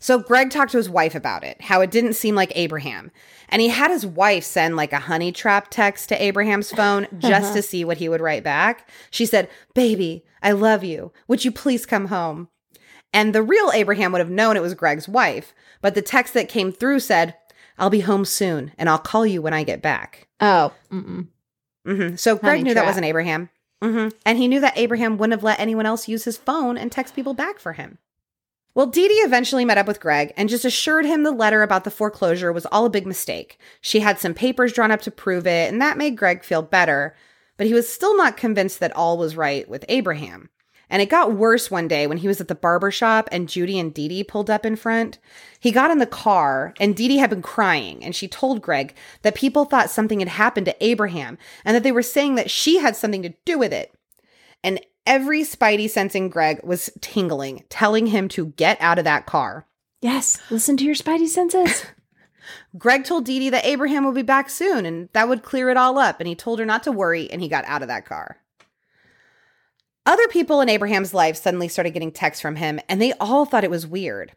So Greg talked to his wife about it, how it didn't seem like Abraham. And he had his wife send like a honey trap text to Abraham's phone just uh-huh. to see what he would write back. She said, Baby, I love you. Would you please come home? And the real Abraham would have known it was Greg's wife. But the text that came through said, I'll be home soon and I'll call you when I get back. Oh. Mm-hmm. So Greg honey knew trap. that wasn't Abraham. Mm-hmm. And he knew that Abraham wouldn't have let anyone else use his phone and text people back for him. Well, Dee Dee eventually met up with Greg and just assured him the letter about the foreclosure was all a big mistake. She had some papers drawn up to prove it, and that made Greg feel better, but he was still not convinced that all was right with Abraham. And it got worse one day when he was at the barber shop and Judy and Dee Dee pulled up in front. He got in the car and Dee Dee had been crying and she told Greg that people thought something had happened to Abraham and that they were saying that she had something to do with it. And every spidey sensing Greg was tingling, telling him to get out of that car. Yes, listen to your spidey senses. Greg told Dee Dee that Abraham would be back soon and that would clear it all up. And he told her not to worry and he got out of that car. Other people in Abraham's life suddenly started getting texts from him, and they all thought it was weird.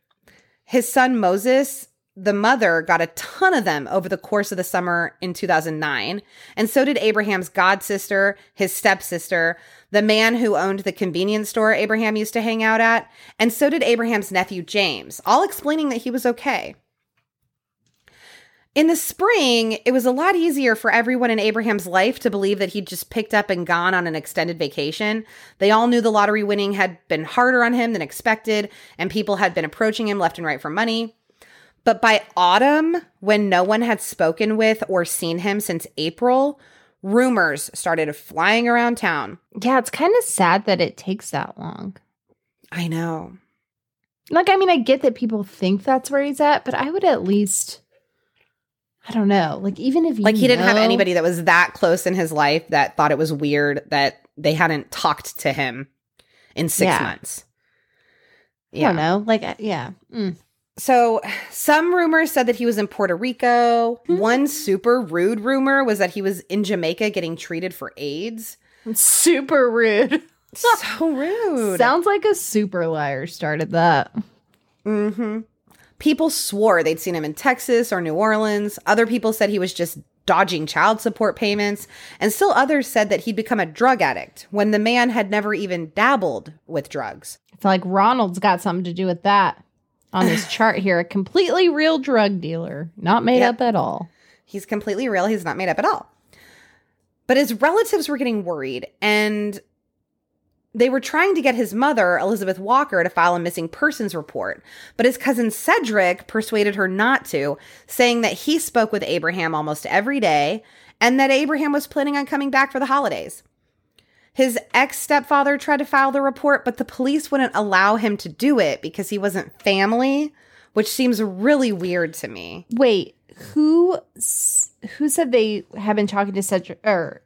His son Moses, the mother, got a ton of them over the course of the summer in 2009, and so did Abraham's god sister, his stepsister, the man who owned the convenience store Abraham used to hang out at, and so did Abraham's nephew James, all explaining that he was okay. In the spring, it was a lot easier for everyone in Abraham's life to believe that he'd just picked up and gone on an extended vacation. They all knew the lottery winning had been harder on him than expected, and people had been approaching him left and right for money. But by autumn, when no one had spoken with or seen him since April, rumors started flying around town. Yeah, it's kind of sad that it takes that long. I know. Like, I mean, I get that people think that's where he's at, but I would at least I don't know. Like even if like he didn't have anybody that was that close in his life that thought it was weird that they hadn't talked to him in six yeah. months. Yeah. I don't know. Like yeah. Mm. So some rumors said that he was in Puerto Rico. Mm-hmm. One super rude rumor was that he was in Jamaica getting treated for AIDS. Super rude. so rude. Sounds like a super liar started that. Mm-hmm. People swore they'd seen him in Texas or New Orleans. Other people said he was just dodging child support payments. And still others said that he'd become a drug addict when the man had never even dabbled with drugs. It's like Ronald's got something to do with that on this chart here. A completely real drug dealer, not made yep. up at all. He's completely real. He's not made up at all. But his relatives were getting worried and they were trying to get his mother, Elizabeth Walker, to file a missing persons report, but his cousin Cedric persuaded her not to, saying that he spoke with Abraham almost every day and that Abraham was planning on coming back for the holidays. His ex stepfather tried to file the report, but the police wouldn't allow him to do it because he wasn't family, which seems really weird to me. Wait, who who said they have been talking to Cedric or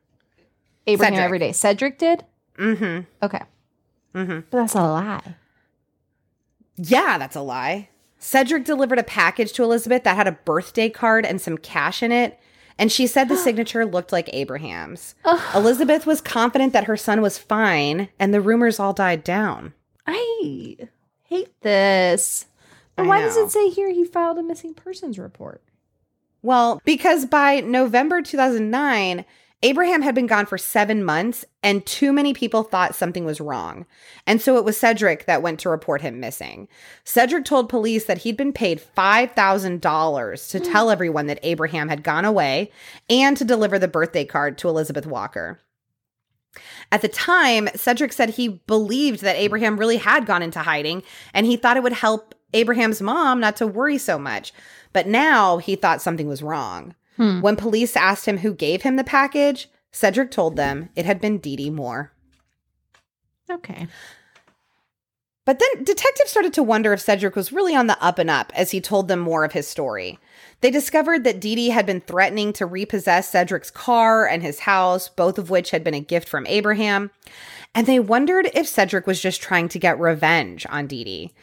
Abraham Cedric. every day? Cedric did. Mm-hmm. Okay, Mm-hmm. but that's a lie. Yeah, that's a lie. Cedric delivered a package to Elizabeth that had a birthday card and some cash in it, and she said the signature looked like Abraham's. Elizabeth was confident that her son was fine, and the rumors all died down. I hate this. But I why does it say here he filed a missing persons report? Well, because by November 2009, Abraham had been gone for seven months, and too many people thought something was wrong. And so it was Cedric that went to report him missing. Cedric told police that he'd been paid $5,000 to hmm. tell everyone that Abraham had gone away and to deliver the birthday card to Elizabeth Walker. At the time, Cedric said he believed that Abraham really had gone into hiding and he thought it would help Abraham's mom not to worry so much. But now he thought something was wrong. Hmm. When police asked him who gave him the package, Cedric told them it had been Dee Dee Moore. Okay. But then detectives started to wonder if Cedric was really on the up and up as he told them more of his story. They discovered that Dee Dee had been threatening to repossess Cedric's car and his house, both of which had been a gift from Abraham. And they wondered if Cedric was just trying to get revenge on Dee Dee.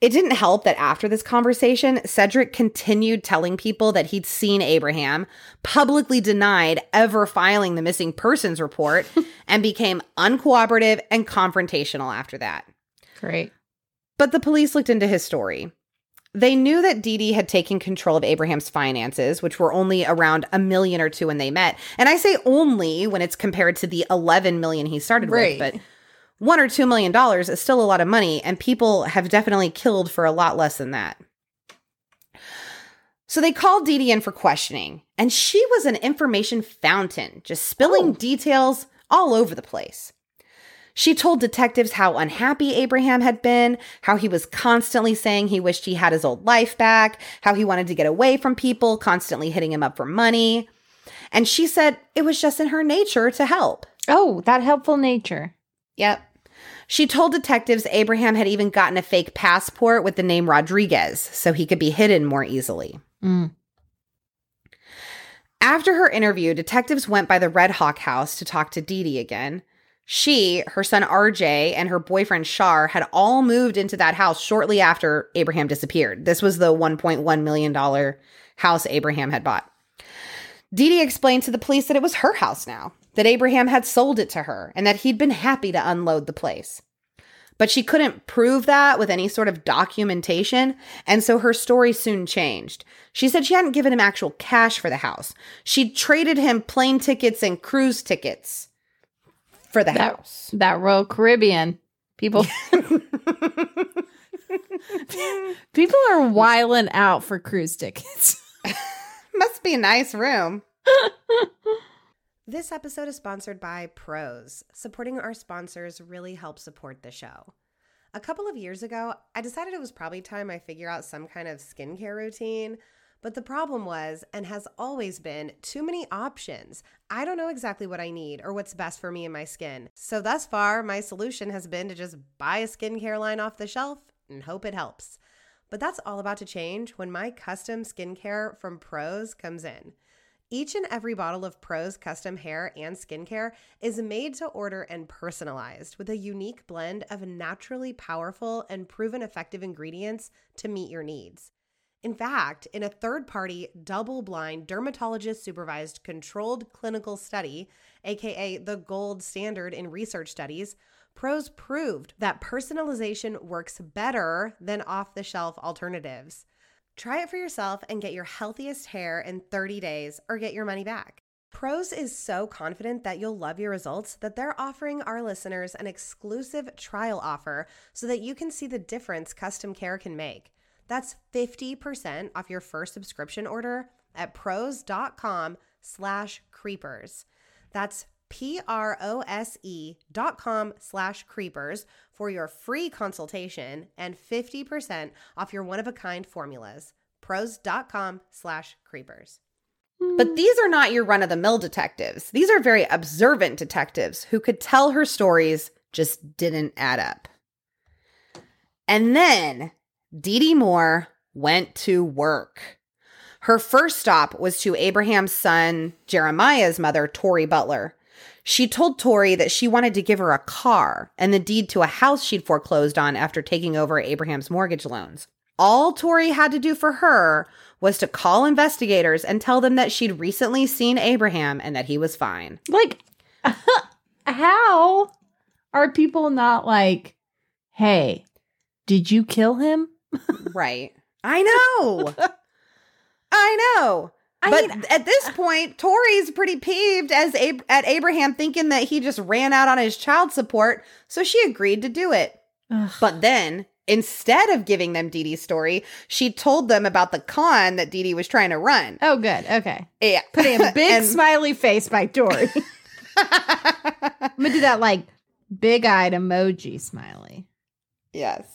It didn't help that after this conversation, Cedric continued telling people that he'd seen Abraham, publicly denied ever filing the missing persons report, and became uncooperative and confrontational after that. Great. But the police looked into his story. They knew that Dee Dee had taken control of Abraham's finances, which were only around a million or two when they met. And I say only when it's compared to the 11 million he started Right. with, but one or two million dollars is still a lot of money, and people have definitely killed for a lot less than that. So they called Dee Dee in for questioning, and she was an information fountain, just spilling Oh. details all over the place. She told detectives how unhappy Abraham had been, how he was constantly saying he wished he had his old life back, how he wanted to get away from people, constantly hitting him up for money. And she said it was just in her nature to help. Oh, that helpful nature. Yep. She told detectives Abraham had even gotten a fake passport with the name Rodriguez so he could be hidden more easily. Mm. After her interview, detectives went by the Red Hawk house to talk to Dee Dee again. She, her son RJ, and her boyfriend Shar had all moved into that house shortly after Abraham disappeared. This was the $1.1 million house Abraham had bought. Dee Dee explained to the police that it was her house now, that Abraham had sold it to her, and that he'd been happy to unload the place. But she couldn't prove that with any sort of documentation, and so her story soon changed. She said she hadn't given him actual cash for the house. She'd traded him plane tickets and cruise tickets for the That- house. That Royal Caribbean. People people are wiling out for cruise tickets. Must be a nice room. This episode is sponsored by Prose. Supporting our sponsors really helps support the show. A couple of years ago, I decided it was probably time I figure out some kind of skincare routine. But the problem was, and has always been, too many options. I don't know exactly what I need or what's best for me and my skin. So, thus far, my solution has been to just buy a skincare line off the shelf and hope it helps. But that's all about to change when my custom skincare from Prose comes in. Each and every bottle of Prose custom hair and skincare is made to order and personalized with a unique blend of naturally powerful and proven effective ingredients to meet your needs. In fact, in a third party, double blind, dermatologist supervised controlled clinical study, aka the gold standard in research studies, Prose proved that personalization works better than off the shelf alternatives. Try it for yourself and get your healthiest hair in 30 days or get your money back. Prose is so confident that you'll love your results that they're offering our listeners an exclusive trial offer so that you can see the difference custom care can make. That's 50% off your first subscription order at prose.com slash creepers. That's P-R-O-S-E dot com slash creepers for your free consultation and 50% off your one-of-a-kind formulas. Prose.com slash creepers. But these are not your run of the mill detectives. These are very observant detectives who could tell her stories just didn't add up. And then Dee Dee Moore went to work. Her first stop was to Abraham's son Jeremiah's mother, Tori Butler. She told Tori that she wanted to give her a car and the deed to a house she'd foreclosed on after taking over Abraham's mortgage loans. All Tori had to do for her was to call investigators and tell them that she'd recently seen Abraham and that he was fine. Like, how are people not like, hey, did you kill him? right. I know. I know. I but mean- at this uh, point, Tori's pretty peeved as Ab- at Abraham thinking that he just ran out on his child support, so she agreed to do it. Ugh. But then, instead of giving them Dee Dee's story, she told them about the con that Dee Dee was trying to run. Oh, good. Okay. Yeah. Putting a big And- smiley face by Tori. I'm gonna do that like big eyed emoji smiley. Yes.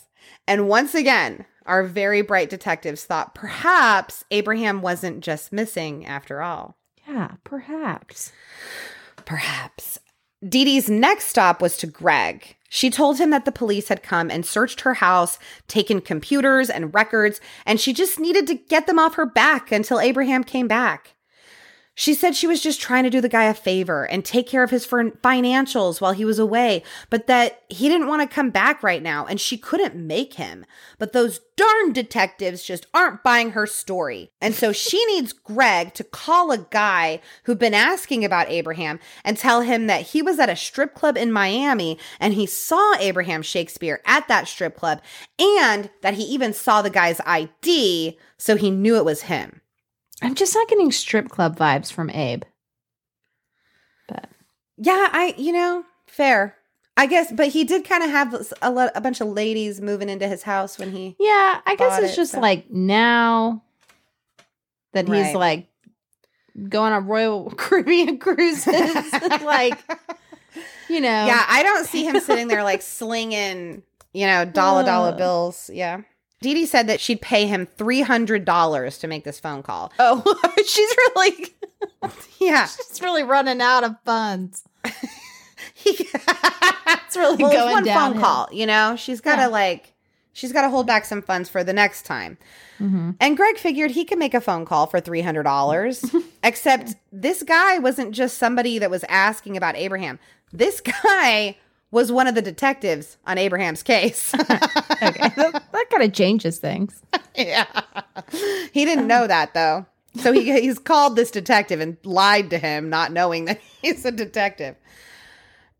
And once again, our very bright detectives thought perhaps Abraham wasn't just missing after all. Yeah, perhaps. Perhaps. Dee Dee's next stop was to Greg. She told him that the police had come and searched her house, taken computers and records, and she just needed to get them off her back until Abraham came back. She said she was just trying to do the guy a favor and take care of his financials while he was away, but that he didn't want to come back right now and she couldn't make him. But those darn detectives just aren't buying her story. And so she needs Greg to call a guy who'd been asking about Abraham and tell him that he was at a strip club in Miami and he saw Abraham Shakespeare at that strip club and that he even saw the guy's ID, so he knew it was him. I'm just not getting strip club vibes from Abe. But Yeah, I you know fair. I guess, but he did kind of have a lot, a bunch of ladies moving into his house when he. yeah, I guess it's it, just so- like now that he's like going on Royal Caribbean cruises, like you know, Yeah, I don't see him sitting there like slinging, you know, dollar dollar bills. Yeah. Dee Dee said that she'd pay him three hundred dollars to make this phone call. Oh, she's really, Yeah, she's really running out of funds. It's really well, going one down. phone call. You know, she's got to Yeah. like, she's got to hold back some funds for the next time. hmm And Greg figured he could make a phone call for $300. except this guy wasn't just somebody that was asking about Abraham. This guy was one of the detectives on Abraham's case. Okay, that, that kind of changes things. yeah. He didn't know that though. So he he's called this detective and lied to him, not knowing that he's a detective.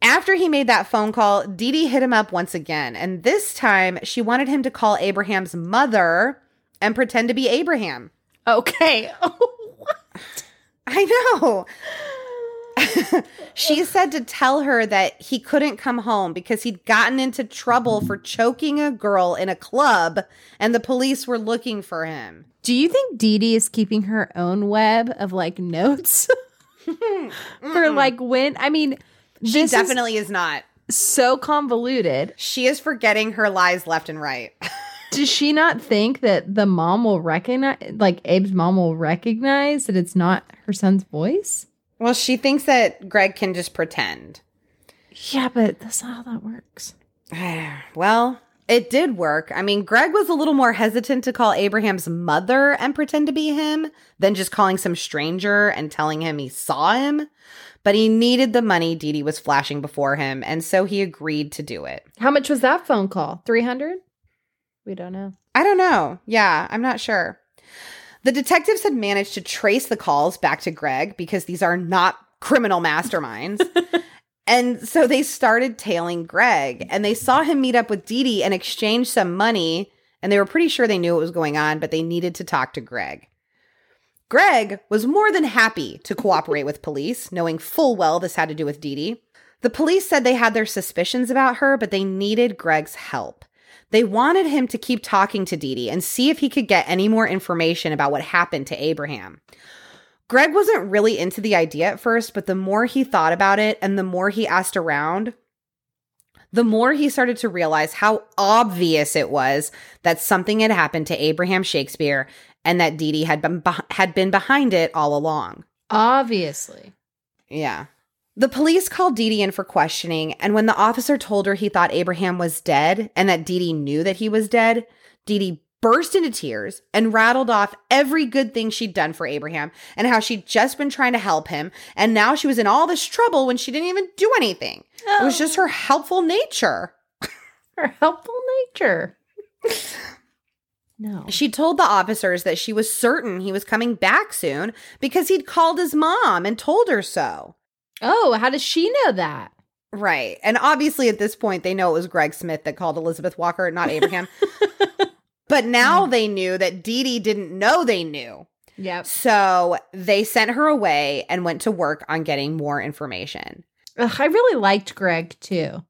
After he made that phone call, Dee Dee hit him up once again, and this time she wanted him to call Abraham's mother and pretend to be Abraham. Okay. Oh, I know. she said to tell her that he couldn't come home because he'd gotten into trouble for choking a girl in a club and the police were looking for him. Do you think Dee Dee is keeping her own web of like notes for like when? I mean, She definitely is not. so convoluted. She is forgetting her lies left and right. Does she not think that the mom will recognize, like Abe's mom will recognize that it's not her son's voice? Well, she thinks that Greg can just pretend. Yeah, but that's not how that works. well, it did work. I mean, Greg was a little more hesitant to call Abraham's mother and pretend to be him than just calling some stranger and telling him he saw him. But he needed the money Dee Dee was flashing before him, and so he agreed to do it. How much was that phone call? 300? We don't know. I don't know. Yeah, I'm not sure. The detectives had managed to trace the calls back to Greg because these are not criminal masterminds. and so they started tailing Greg and they saw him meet up with Dee Dee and exchange some money. And they were pretty sure they knew what was going on, but they needed to talk to Greg. Greg was more than happy to cooperate with police, knowing full well this had to do with Dee Dee. The police said they had their suspicions about her, but they needed Greg's help. They wanted him to keep talking to Dee Dee and see if he could get any more information about what happened to Abraham. Greg wasn't really into the idea at first, but the more he thought about it and the more he asked around, the more he started to realize how obvious it was that something had happened to Abraham Shakespeare and that Dee Dee had been, had been behind it all along. Obviously. Yeah. The police called Dee Dee in for questioning, and when the officer told her he thought Abraham was dead and that Dee Dee knew that he was dead, Dee Dee burst into tears and rattled off every good thing she'd done for Abraham and how she'd just been trying to help him. And now she was in all this trouble when she didn't even do anything. It was just oh. her helpful nature. her helpful nature. no. She told the officers that she was certain he was coming back soon because he'd called his mom and told her so. Oh, how does she know that? Right. And obviously at this point, they know it was Greg Smith that called Elizabeth Walker, not Abraham. but now they knew that Dee Dee didn't know they knew. Yeah. So they sent her away and went to work on getting more information. Ugh, I really liked Greg too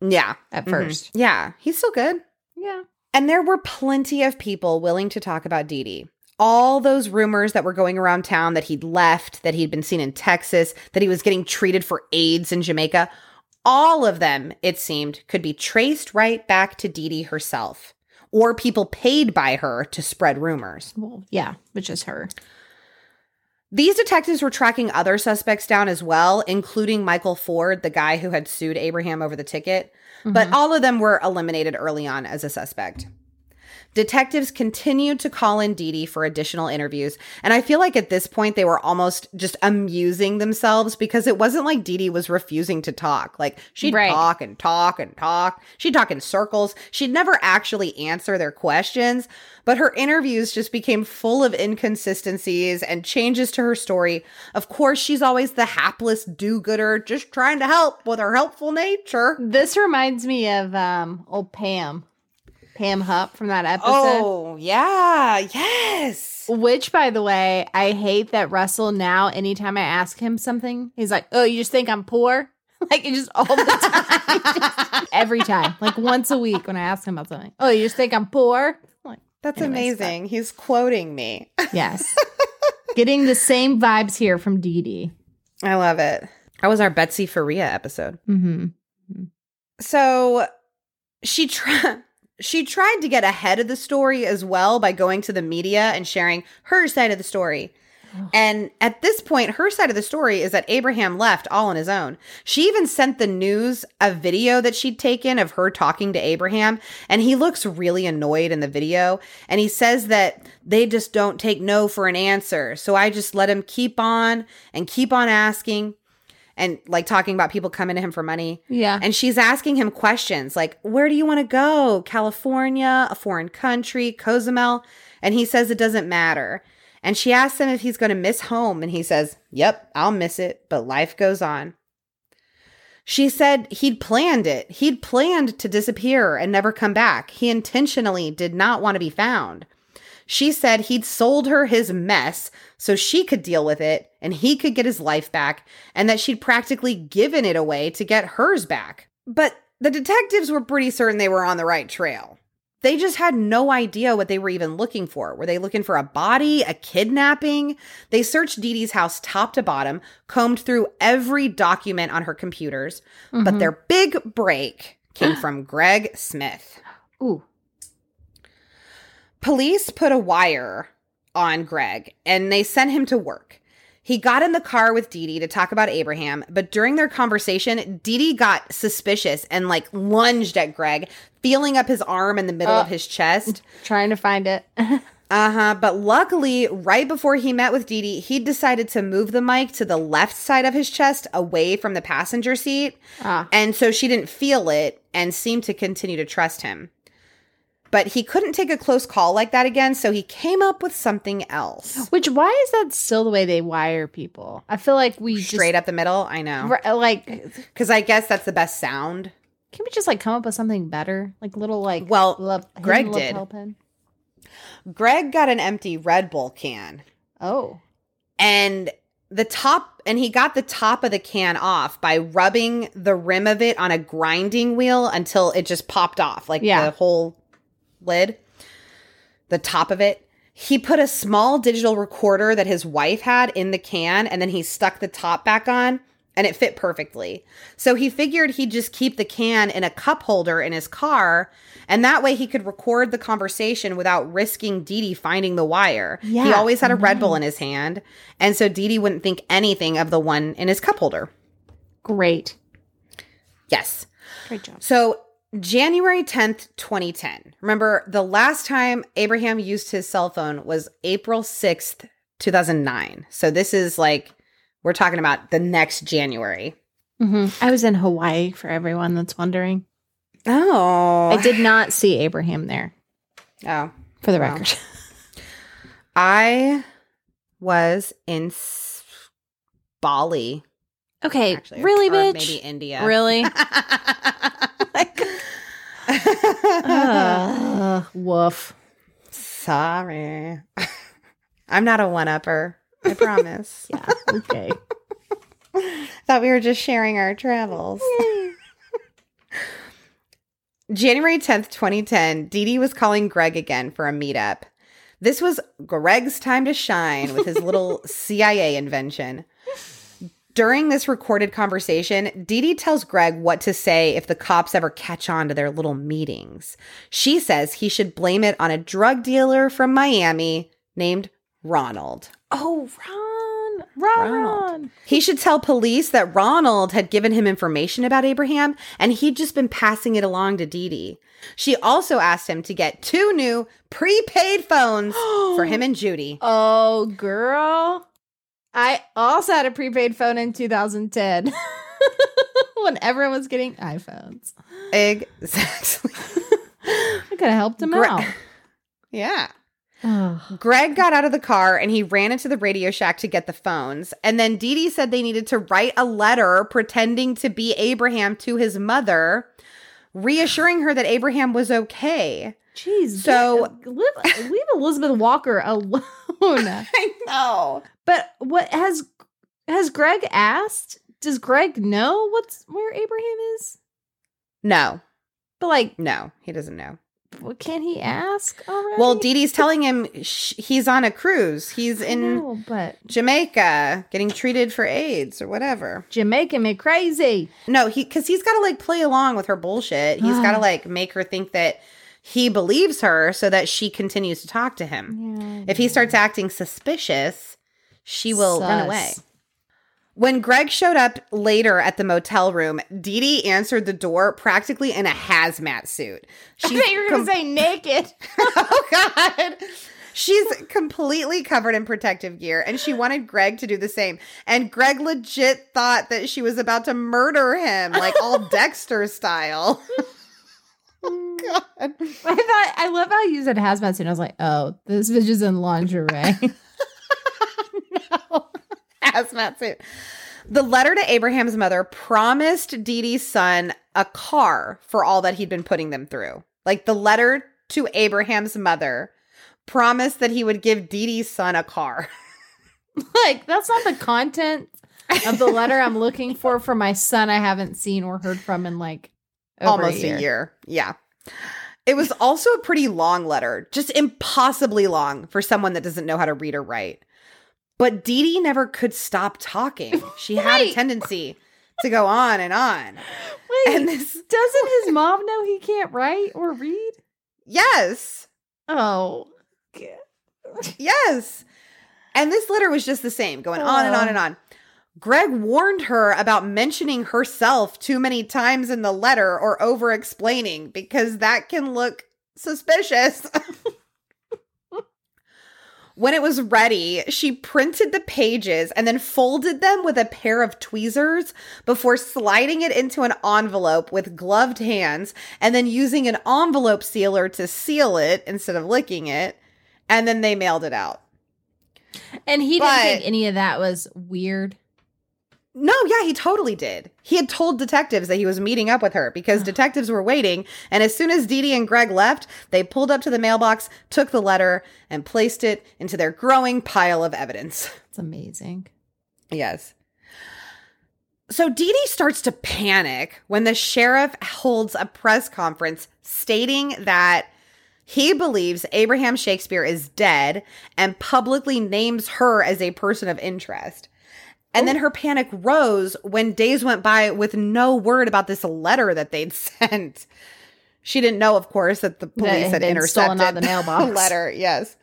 Yeah. at Mhm. first. Yeah. He's still good. Yeah. And there were plenty of people willing to talk about Dee Dee. All those rumors that were going around town that he'd left, that he'd been seen in Texas, that he was getting treated for AIDS in Jamaica, all of them, it seemed, could be traced right back to Dee Dee herself or people paid by her to spread rumors. Well, yeah, which is her. These detectives were tracking other suspects down as well, including Michael Ford, the guy who had sued Abraham over the ticket, but Mhm. all of them were eliminated early on as a suspect. Detectives continued to call in Dee Dee for additional interviews, and I feel like at this point they were almost just amusing themselves because it wasn't like Dee Dee was refusing to talk. Like she'd Right. talk and talk and talk. She'd talk in circles. She'd never actually answer their questions, but her interviews just became full of inconsistencies and changes to her story. Of course, she's always the hapless do-gooder, just trying to help with her helpful nature. This reminds me of um old Pam. Pam Hupp from that episode. Oh, yeah. Yes. Which, by the way, I hate that Russell now, anytime I ask him something, he's like, Oh, you just think I'm poor? Like, it just all the time. Every time. Like, once a week when I ask him about something. Oh, you just think I'm poor? I'm like, That's Anyways, but- amazing. He's quoting me. yes. Getting the same vibes here from Dee Dee. I love it. That was our Betsy Faria episode. Mm-hmm. So she tried she tried to get ahead of the story as well by going to the media and sharing her side of the story. And at this point, her side of the story is that Abraham left all on his own. She even sent the news a video that she'd taken of her talking to Abraham, and he looks really annoyed in the video. And he says that they just don't take no for an answer. So I just let him keep on and keep on asking and like talking about people coming to him for money. Yeah. And she's asking him questions like, Where do you want to go? California, a foreign country, Cozumel? And he says it doesn't matter. And she asks him if he's going to miss home. And he says, Yep, I'll miss it, but life goes on. She said he'd planned it. He'd planned to disappear and never come back. He intentionally did not want to be found. She said he'd sold her his mess so she could deal with it and he could get his life back, and that she'd practically given it away to get hers back. But the detectives were pretty certain they were on the right trail. They just had no idea what they were even looking for. Were they looking for a body, a kidnapping? They searched Dee Dee's house top to bottom, combed through every document on her computers, but Mhm. their big break came from Greg Smith. Ooh. Police put a wire on Greg and they sent him to work. He got in the car with Dee Dee to talk about Abraham, but during their conversation, Dee Dee got suspicious and like lunged at Greg, feeling up his arm in the middle Uh. of his chest. Trying to find it. Uh huh. But luckily, right before he met with Dee Dee, he decided to move the mic to the left side of his chest away from the passenger seat. ah. And so she didn't feel it and seemed to continue to trust him. But he couldn't take a close call like that again, so he came up with something else. Which, why is that still the way they wire people? I feel like we Straight up the middle, I know. r- like, Because I guess that's the best sound. can we just like come up with something better? Like little like Well, hidden Greg did. Pen? Greg got an empty Red Bull can. Oh, and the top and he got the top of the can off by rubbing the rim of it on a grinding wheel until it just popped off like Yeah. the whole lid the top of it he put a small digital recorder that his wife had in the can and then he stuck the top back on and it fit perfectly so he figured he'd just keep the can in a cup holder in his car and that way he could record the conversation without risking Dee Dee finding the wire. he always had a Red Bull mm-hmm. in his hand. And so Dee Dee wouldn't think anything of the one in his cup holder. great, Yes. great job. So January 10th, 2010. Remember, the last time Abraham used his cell phone was April 6th, 2009. So this is like, we're talking about the next January. Mm-hmm. I was in Hawaii for everyone that's wondering. Oh. I did not see Abraham there, Oh. for the record. I was in S- Bali. Okay, Actually, really, or bitch? Maybe India. Really? Ugh, woof. Sorry. I'm not a one upper. I promise. Yeah. Okay. Thought we were just sharing our travels. January 10th, 2010, Dee Dee was calling Greg again for a meetup. This was Greg's time to shine with his little CIA invention. During this recorded conversation, Dee Dee tells Greg what to say if the cops ever catch on to their little meetings. She says he should blame it on a drug dealer from Miami named Ronald. oh, Ron. Ron. Ronald. He should tell police that Ronald had given him information about Abraham and he'd just been passing it along to Dee Dee. She also asked him to get two new prepaid phones for him and Judy. Oh, girl. I also had a prepaid phone in 2010 when everyone was getting iPhones. Exactly. I could have helped him Gre- out. yeah. Greg got out of the car and he ran into the Radio Shack to get the phones. And then Dee Dee said they needed to write a letter pretending to be Abraham to his mother, reassuring her that Abraham was okay. Jeez. So- get- uh, leave, leave Elizabeth Walker alone. I know. But what has has Greg asked? Does Greg know what's where Abraham is? No, But like, no, he doesn't know. what can he ask already? Well, Dee Dee's telling him sh- he's on a cruise. He's in know, but Jamaica getting treated for AIDS or whatever. Jamaica me crazy. No, he because he's got to like play along with her bullshit. He's got to ah. like make her think that he believes her so that she continues to talk to him. Yeah. If he starts acting suspicious, she will run away. When Greg showed up later at the motel room, Dee Dee answered the door practically in a hazmat suit. I thought you were gonna say naked. oh god she's completely covered in protective gear and she wanted greg to do the same and greg legit thought that she was about to murder him like all dexter style Oh, god I thought I love how you said hazmat suit. I was like, oh, this bitch is in lingerie. hazmat suit the letter to abraham's mother promised Dee Dee's son a car for all that he'd been putting them through like the letter to abraham's mother promised that he would give Dee Dee's son a car like that's not the content of the letter I'm looking for for my son. I haven't seen or heard from in like almost a year. Yeah. It was also a pretty long letter, just impossibly long for someone that doesn't know how to read or write. But Dee Dee never could stop talking. She had a tendency to go on and on. Wait, And this, doesn't his mom know he can't write or read? yes, Oh, yes. And this letter was just the same, going on and on and on. Greg warned her about mentioning herself too many times in the letter or over explaining because that can look suspicious. when it was ready, she printed the pages and then folded them with a pair of tweezers before sliding it into an envelope with gloved hands and then using an envelope sealer to seal it instead of licking it. And then they mailed it out. and he But- didn't think any of that was weird. No, yeah, he totally did. He had told detectives that he was meeting up with her because detectives were waiting. And as soon as Dee Dee and Greg left, they pulled up to the mailbox, took the letter, and placed it into their growing pile of evidence. It's amazing. Yes. So Dee Dee starts to panic when the sheriff holds a press conference stating that he believes Abraham Shakespeare is dead and publicly names her as a person of interest. And then oh. her panic rose when days went by with no word about this letter that they'd sent. She didn't know, of course, that the police it had intercepted out the mailbox. letter. Yes.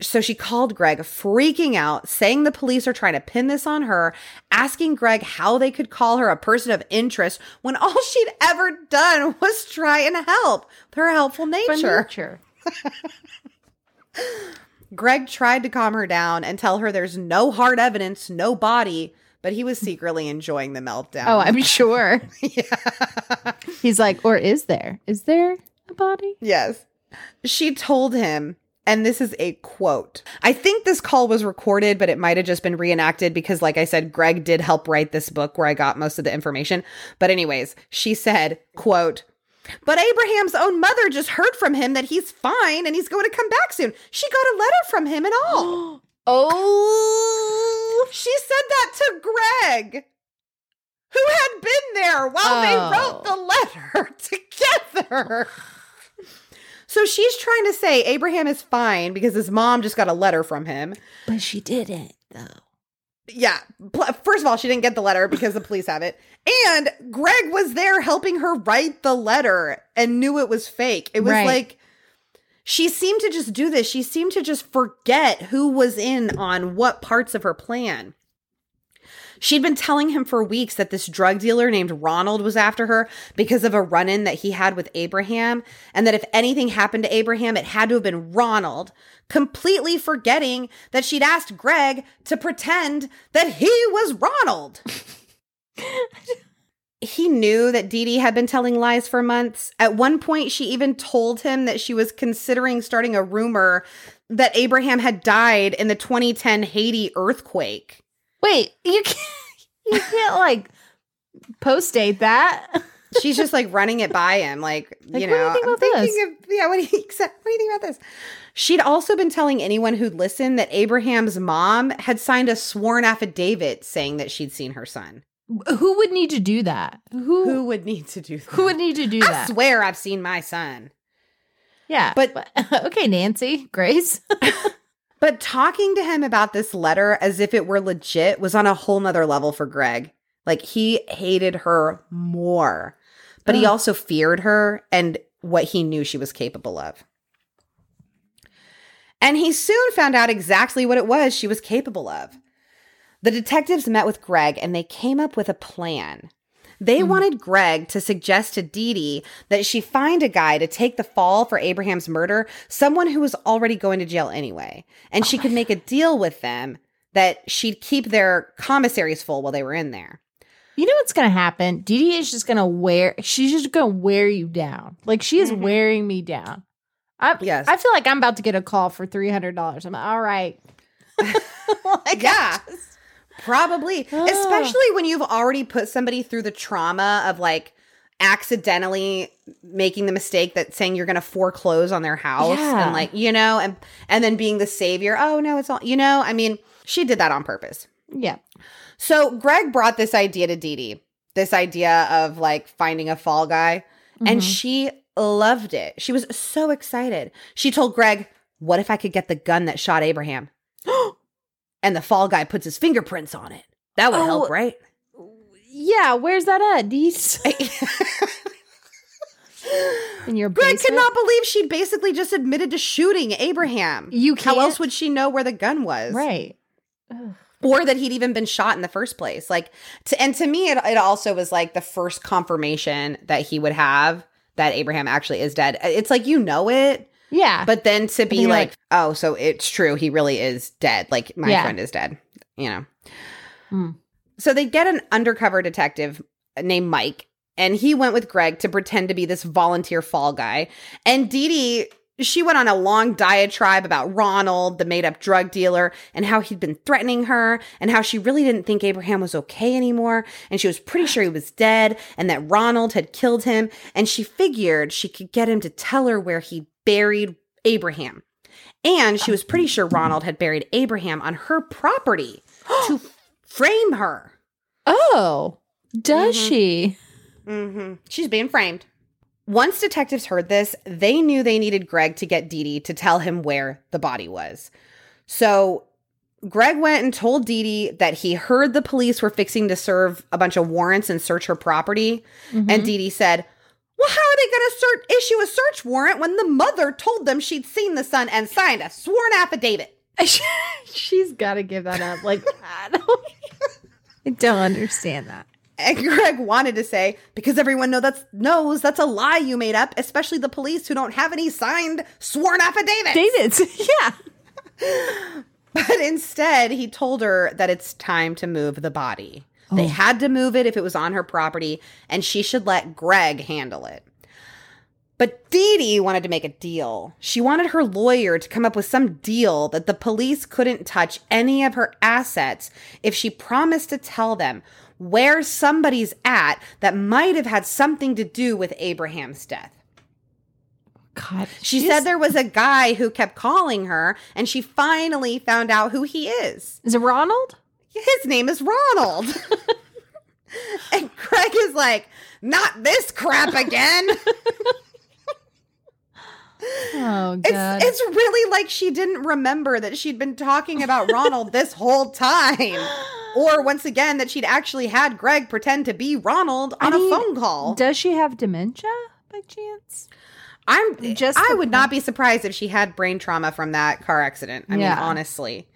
so she called Greg, freaking out, saying the police are trying to pin this on her, asking Greg how they could call her a person of interest when all she'd ever done was try and help with her helpful nature. nature. Greg tried to calm her down and tell her there's no hard evidence, no body, but he was secretly enjoying the meltdown. Oh, I'm sure. Yeah. He's like, or is there? Is there a body? Yes. She told him, and this is a quote. I think this call was recorded, but it might have just been reenacted because, like I said, Greg did help write this book where I got most of the information. But, anyways, she said, quote, but Abraham's own mother just heard from him that he's fine and he's going to come back soon. She got a letter from him and all. Oh, she said that to Greg, who had been there while they oh. wrote the letter together. So she's trying to say Abraham is fine because his mom just got a letter from him. but she didn't though. Yeah. First of all, she didn't get the letter because the police have it. And Greg was there helping her write the letter and knew it was fake. It was Right. like she seemed to just do this. She seemed to just forget who was in on what parts of her plan. She'd been telling him for weeks that this drug dealer named Ronald was after her because of a run in that he had with Abraham, and that if anything happened to Abraham, it had to have been Ronald, completely forgetting that she'd asked Greg to pretend that he was Ronald. he knew that Dee Dee had been telling lies for months. At one point, she even told him that she was considering starting a rumor that Abraham had died in the 2010 Haiti earthquake. Wait, you can't. You can't like post date that. She's just like running it by him, like, Like, you what do you know. think I'm about thinking this? of yeah. What do you what do you think about this? She'd also been telling anyone who'd listened that Abraham's mom had signed a sworn affidavit saying that she'd seen her son. Who would need to do that? Who Who would need to do that? who would need to do I that? swear I've seen my son. yeah, But- okay, Nancy, Grace. But talking to him about this letter as if it were legit was on a whole nother level for Greg. Like he hated her more, but he also feared her and what he knew she was capable of. And he soon found out exactly what it was she was capable of. The detectives met with Greg and they came up with a plan. They Mhm. wanted Greg to suggest to Dee Dee that she find a guy to take the fall for Abraham's murder, someone who was already going to jail anyway. And she could make a deal with them that she'd keep their commissaries full while they were in there. You know what's gonna happen? Dee Dee is just gonna wear. She's just gonna wear you down. Like she is Mhm. wearing me down. I Yes. I feel like I'm about to get a call for three hundred dollars. I'm like, all right. like, Yeah. Probably. Ugh. Especially when you've already put somebody through the trauma of like accidentally making the mistake that saying you're going to foreclose on their house Yeah. and like, you know, and and then being the savior. Oh no, it's all, you know, I mean, she did that on purpose. Yeah. So Greg brought this idea to Dee Dee, this idea of like finding a fall guy, and Mhm. she loved it. She was so excited. She told Greg, What if I could get the gun that shot Abraham? and the fall guy puts his fingerprints on it. That would Oh. help, right? yeah. Where's that at? Dees? In your Greg could basement? not believe she'd basically just admitted to shooting Abraham. You can't. How else would she know where the gun was? Right. Ugh. or that he'd even been shot in the first place. Like, to, and to me, it, it also was like the first confirmation that he would have that Abraham actually is dead. It's like you know it, Yeah. but then to be like, like- oh, so it's true, he really is dead. Like my Yeah. friend is dead. You know. Hmm. So they get an undercover detective named Mike, and he went with Greg to pretend to be this volunteer fall guy. And Dee Dee, she went on a long diatribe about Ronald, the made up drug dealer, and how he'd been threatening her, and how she really didn't think Abraham was okay anymore. And she was pretty sure he was dead, and that Ronald had killed him. And she figured she could get him to tell her where he buried Abraham. And she was pretty sure Ronald had buried Abraham on her property to frame her. oh, does Mhm. she? Mm-hmm. She's being framed. Once detectives heard this, they knew they needed Greg to get Dee Dee to tell him where the body was. So Greg went and told Dee Dee that he heard the police were fixing to serve a bunch of warrants and search her property. Mhm. And Dee Dee said, Well, how are they going to issue a search warrant when the mother told them she'd seen the son and signed a sworn affidavit? She's got to give that up. Like, I don't, I don't understand that. And Greg wanted to say, because everyone know that's, knows that's a lie you made up, especially the police who don't have any signed sworn affidavits. David's, yeah. But instead, he told her that it's time to move the body. They Oh. had to move it if it was on her property, and she should let Greg handle it. But Dee Dee wanted to make a deal. She wanted her lawyer to come up with some deal that the police couldn't touch any of her assets if she promised to tell them where somebody's at that might have had something to do with Abraham's death. God. She said there was a guy who kept calling her, and she finally found out who he is. Is it Ronald? His name is Ronald. and Greg is like, not this crap again. Oh, It's God. it's really like she didn't remember that she'd been talking about Ronald this whole time. Or once again that she'd actually had Greg pretend to be Ronald on I a mean, phone call. Does she have dementia by chance? I'm just I would not be surprised if she had brain trauma from that car accident. I Yeah. mean, honestly.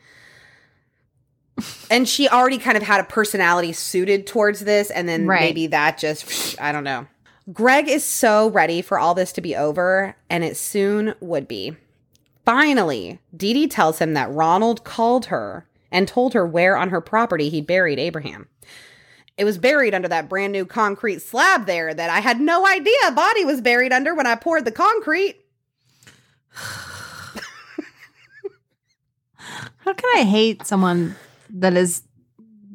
And she already kind of had a personality suited towards this, and then Right. maybe that just I don't know. Greg is so ready for all this to be over, and it soon would be. Finally, Dee Dee tells him that Ronald called her and told her where on her property he buried Abraham. It was buried under that brand new concrete slab there that I had no idea a body was buried under when I poured the concrete. How can I hate someone that is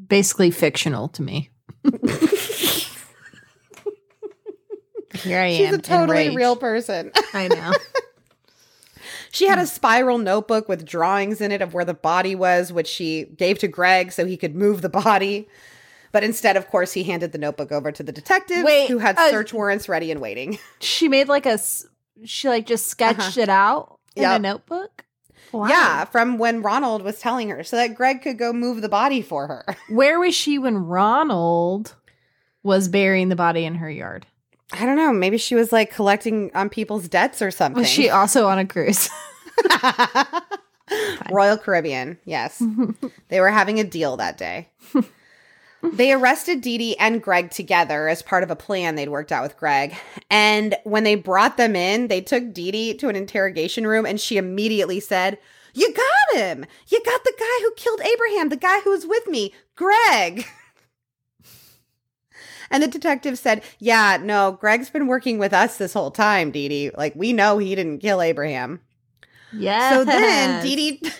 basically fictional to me? Here I am. She's a totally enraged. real person. I know. she had a spiral notebook with drawings in it of where the body was, which she gave to Greg so he could move the body. But instead, of course, he handed the notebook over to the detective Wait, who had uh, search warrants ready and waiting. she made like a, She like just sketched it out in a Uh-huh. Notebook. Wow. Yeah, from when Ronald was telling her so that Greg could go move the body for her. Where was she when Ronald was burying the body in her yard? I don't know. Maybe she was like collecting on people's debts or something. Was she also on a cruise? Royal Caribbean, yes. they were having a deal that day. They arrested Dee Dee and Greg together as part of a plan they'd worked out with Greg. And when they brought them in, they took Dee Dee to an interrogation room and she immediately said, You got him! You got the guy who killed Abraham, the guy who was with me, Greg. And the detective said, Yeah, no, Greg's been working with us this whole time, Dee Dee. Like, we know he didn't kill Abraham. yeah. So then Dee Dee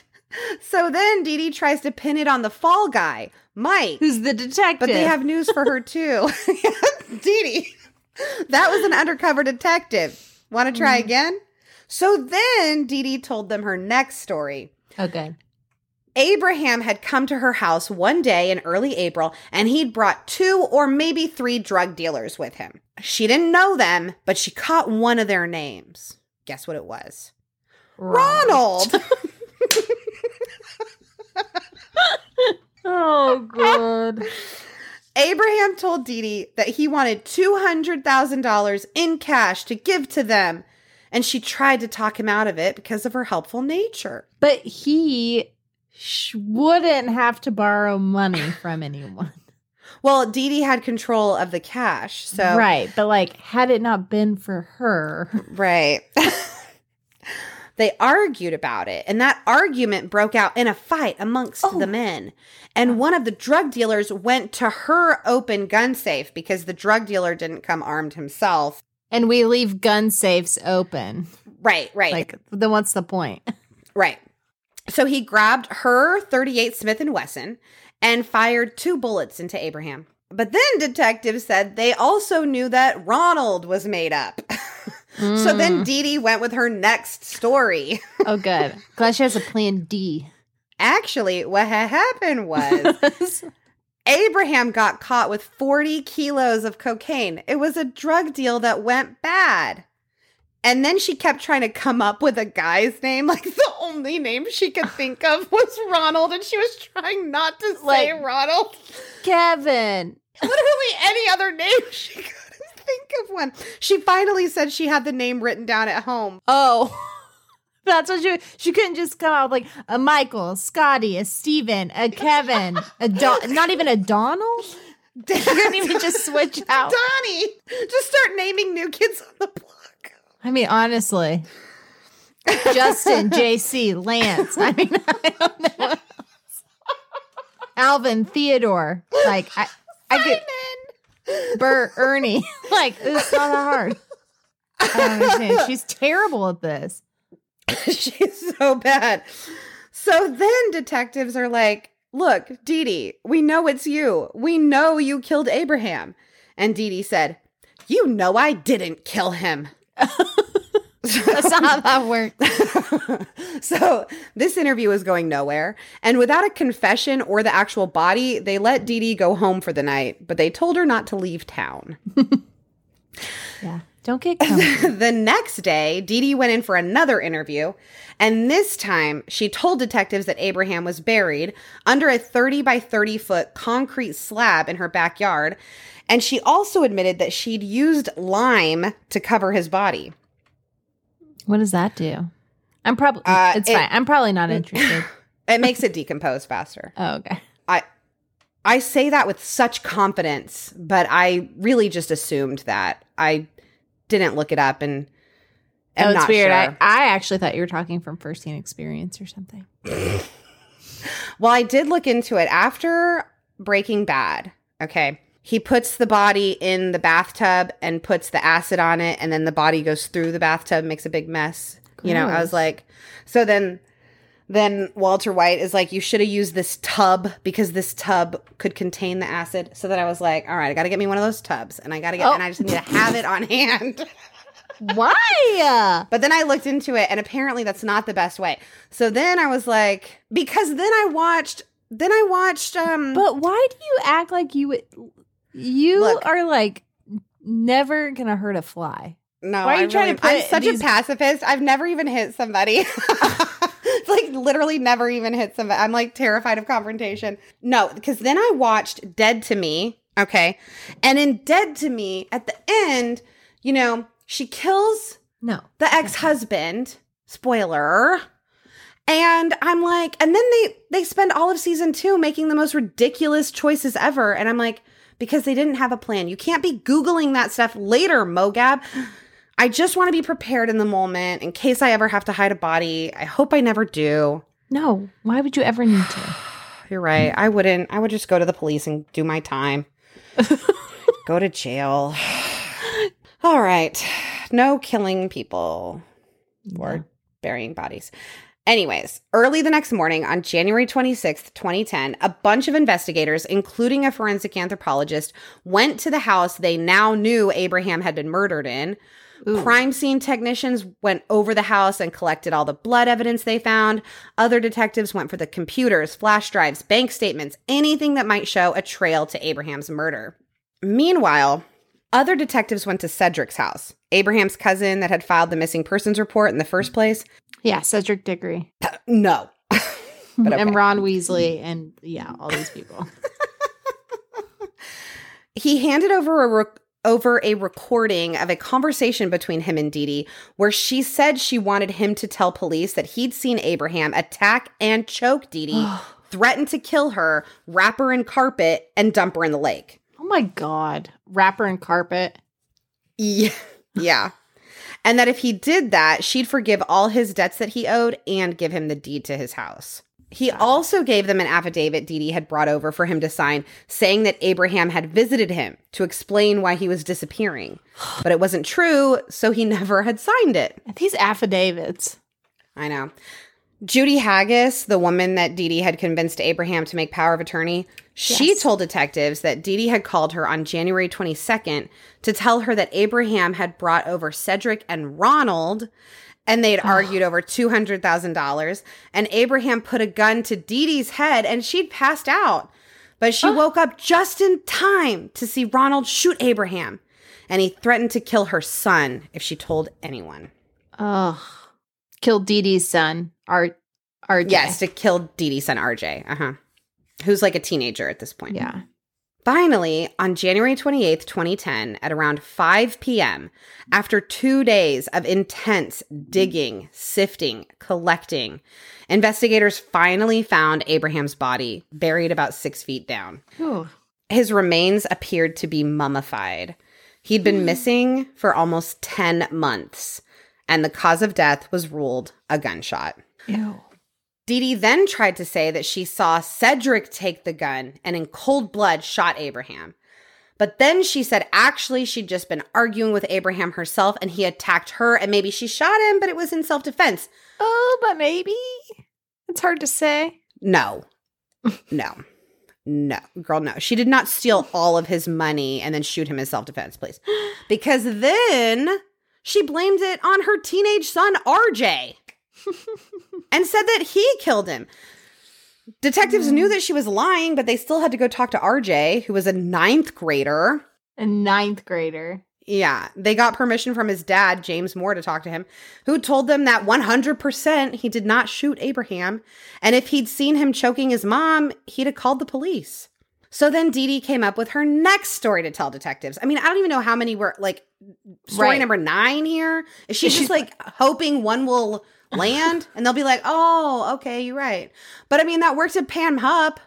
So then Dee Dee tries to pin it on the fall guy, Mike. who's the detective? But they have news for her too. Dee Dee. That was an undercover detective. Want to try mm-hmm. again? So then Dee Dee told them her next story. okay. Abraham had come to her house one day in early April and he'd brought two or maybe three drug dealers with him. She didn't know them, but she caught one of their names. Guess what it was? Ronald. Oh god. Abraham told Dee Dee that he wanted $200,000 in cash to give to them, and she tried to talk him out of it because of her helpful nature. But he sh- wouldn't have to borrow money from anyone. Well, Dee Dee had control of the cash, so Right. But like, had it not been for her, Right. they argued about it, and that argument broke out in a fight amongst Oh. the men. And one of the drug dealers went to her open gun safe because the drug dealer didn't come armed himself. and we leave gun safes open. Right, right. Like, then what's the point? Right. So he grabbed her 38 Smith and Wesson and fired two bullets into Abraham. But then detectives said they also knew that Ronald was made up. so then mm. Dee Dee went with her next story. oh, good. Glad she has a plan D. Actually, what had happened was Abraham got caught with 40 kilos of cocaine. It was a drug deal that went bad. And then she kept trying to come up with a guy's name. Like the only name she could think of was Ronald, and she was trying not to say Like- Ronald. Kevin. Literally any other name she couldn't one. She finally said she had the name written down at home. Oh. That's what she she couldn't just come out like a Michael, Scotty, a Steven, a Kevin, a Don not even a Donald. She couldn't even just switch out. Donnie, just start naming new kids on the block. I mean, honestly. Justin, JC, Lance. I mean, I. Alvin, Theodore. Like I I could Bert, Ernie. like it's not that hard. I don't understand. She's terrible at this. She's so bad. So then detectives are like, Look, Dee Dee, we know it's you. We know you killed Abraham. And Dee Dee said, You know I didn't kill him. That's not how that works. so this interview was going nowhere. And without a confession or the actual body, they let Dee Dee go home for the night, but they told her not to leave town. Yeah. Don't get the next day, Dee Dee went in for another interview, and this time she told detectives that Abraham was buried under a 30 by 30 foot concrete slab in her backyard, and she also admitted that she'd used lime to cover his body. What does that do? I'm probably Uh, it's it- fine. I'm probably not interested. It makes it decompose faster. oh, okay. I I say that with such confidence, but I really just assumed that. I didn't look it up and am oh, it's not weird. sure. I, I actually thought you were talking from first hand experience or something. Well, I did look into it after Breaking Bad. Okay. He puts the body in the bathtub and puts the acid on it, and then the body goes through the bathtub, makes a big mess. You know, I was like, so then then Walter White is like, you should have used this tub because this tub could contain the acid. So that I was like, all right, I got to get me one of those tubs, and I got to get, Oh. and I just need to have it on hand. Why? But then I looked into it, and apparently that's not the best way. So then I was like, because then I watched, then I watched, um, But why do you act like you would? You Look. are like never gonna hurt a fly. no, why are you I trying to I'm such these- a pacifist. I've never even hit somebody. like literally never even hit somebody. I'm like terrified of confrontation. No, because then I watched Dead to Me. Okay, and in Dead to Me, at the end, you know, she kills No. the ex-husband spoiler and i'm like and then they they spend all of season two making the most ridiculous choices ever and i'm like because they didn't have a plan. You can't be googling that stuff later mogab. I just want to be prepared in the moment in case i ever have to hide a body. I hope i never do. No. Why would you ever need to? you're right. I wouldn't. I would just go to the police and do my time. Go to jail. All right. No killing people. Or burying bodies. Anyways, early the next morning on January 26th, 2010, a bunch of investigators, including a forensic anthropologist, went to the house they now knew Abraham had been murdered in. Crime scene technicians went over the house and collected all the blood evidence they found. Other detectives went for the computers, flash drives, bank statements, anything that might show a trail to Abraham's murder. Meanwhile, other detectives went to Cedric's house, Abraham's cousin that had filed the missing persons report in the first place. Yeah, Cedric Diggory uh, No. But okay. and Ron Weasley and yeah, all these people. He handed over a rec- over a recording of a conversation between him and Dee Dee where she said she wanted him to tell police that he'd seen Abraham attack and choke Dee Dee, threaten to kill her, wrap her in carpet, and dump her in the lake. Oh my god, wrapper and carpet. Yeah. Yeah. And that if he did that, she'd forgive all his debts that he owed and give him the deed to his house. He also gave them an affidavit Dee Dee had brought over for him to sign, saying that Abraham had visited him to explain why he was disappearing. But it wasn't true, so he never had signed it. These affidavits. I know. Judy Haggis, the woman that Dee Dee had convinced Abraham to make power of attorney, she Yes. told detectives that Dee Dee had called her on January 22nd to tell her that Abraham had brought over Cedric and Ronald and they'd argued over $200,000 and Abraham put a gun to Dee Dee's head and she'd passed out. But she woke up just in time to see Ronald shoot Abraham and he threatened to kill her son if she told anyone. Ugh. Killed Dee Dee's son, R RJ. Yes, to kill Dee Dee's son RJ. Uh huh. Who's like a teenager at this point. Yeah. Finally, on January 28th, 2010, at around 5 p.m., after two days of intense digging, sifting, collecting, investigators finally found Abraham's body buried about six feet down. Ooh. His remains appeared to be mummified. He'd been hmm. missing for almost 10 months, and the cause of death was ruled a gunshot. Ew. Dee Dee then tried to say that she saw Cedric take the gun and in cold blood shot Abraham. But then she said actually she'd just been arguing with Abraham herself and he attacked her and maybe she shot him, but it was in self defense. Oh, but maybe. It's hard to say. No, no, no, girl, no. She did not steal all of his money and then shoot him in self defense, please. Because then she blamed it on her teenage son, RJ, and said that he killed him. Detectives knew that she was lying, but they still had to go talk to RJ, who was a ninth grader. A ninth grader. Yeah, they got permission from his dad, James Moore, to talk to him, who told them that 100% he did not shoot Abraham. And if he'd seen him choking his mom, he'd have called the police. So then Dee Dee came up with her next story to tell detectives. I mean, I don't even know how many were like story Right. number nine here. Is she just like hoping one will land and they'll be like, oh, okay, you're right. But I mean, that worked at Pam Hupp.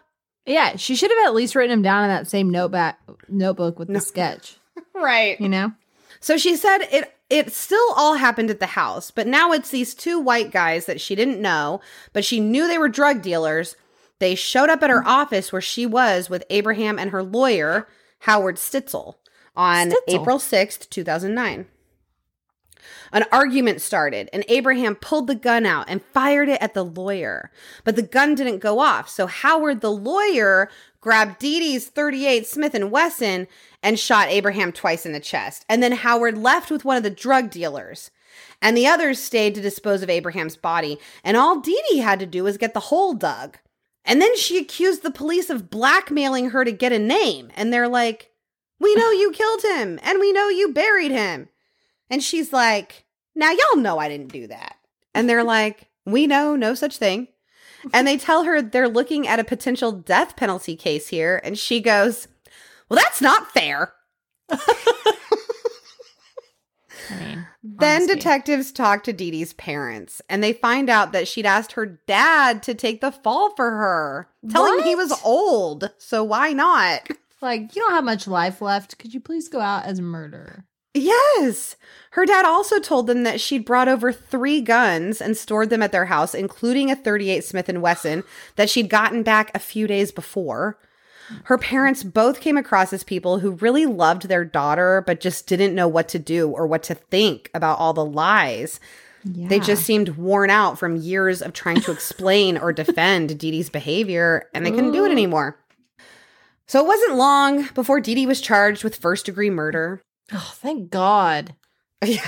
Yeah, she should have at least written him down in that same notebook notebook with No. the sketch. Right. You know? So she said it it still all happened at the house, but now it's these two white guys that she didn't know, but she knew they were drug dealers. They showed up at her mm. office where she was with Abraham and her lawyer, Howard Stitzel, on Stitzel. April 6th, 2009. An argument started, and Abraham pulled the gun out and fired it at the lawyer. But the gun didn't go off, so Howard, the lawyer, grabbed Dee Dee's 38 Smith & Wesson and shot Abraham twice in the chest. And then Howard left with one of the drug dealers. And the others stayed to dispose of Abraham's body. And all Dee Dee had to do was get the hole dug. And then she accused the police of blackmailing her to get a name. And they're like, We know you killed him and we know you buried him. And she's like, Now y'all know I didn't do that. And they're like, We know no such thing. And they tell her they're looking at a potential death penalty case here. And she goes, Well, that's not fair. I mean, Then detectives talk to Dee Dee's parents and they find out that she'd asked her dad to take the fall for her, telling him he was old. So why not? like, you don't have much life left. Could you please go out as a murderer? Yes. Her dad also told them that she'd brought over 3 guns and stored them at their house, including a 38 Smith & Wesson that she'd gotten back a few days before. Her parents both came across as people who really loved their daughter but just didn't know what to do or what to think about all the lies. Yeah. They just seemed worn out from years of trying to explain or defend Dee Dee's behavior, and they couldn't do it anymore. So it wasn't long before Dee Dee was charged with first degree murder. Oh, thank God. Yeah.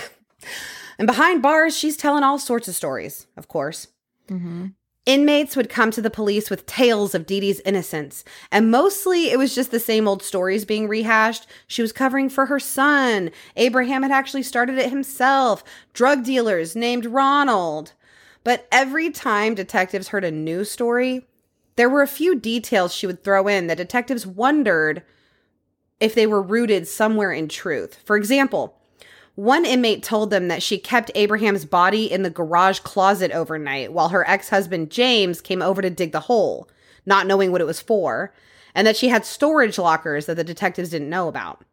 And behind bars, she's telling all sorts of stories, of course. Mm-hmm. Inmates would come to the police with tales of Dee Dee's innocence, and mostly it was just the same old stories being rehashed. She was covering for her son. Abraham had actually started it himself. Drug dealers named Ronald. But every time detectives heard a new story, there were a few details she would throw in that detectives wondered if they were rooted somewhere in truth. For example, one inmate told them that she kept Abraham's body in the garage closet overnight while her ex husband James came over to dig the hole, not knowing what it was for, and that she had storage lockers that the detectives didn't know about.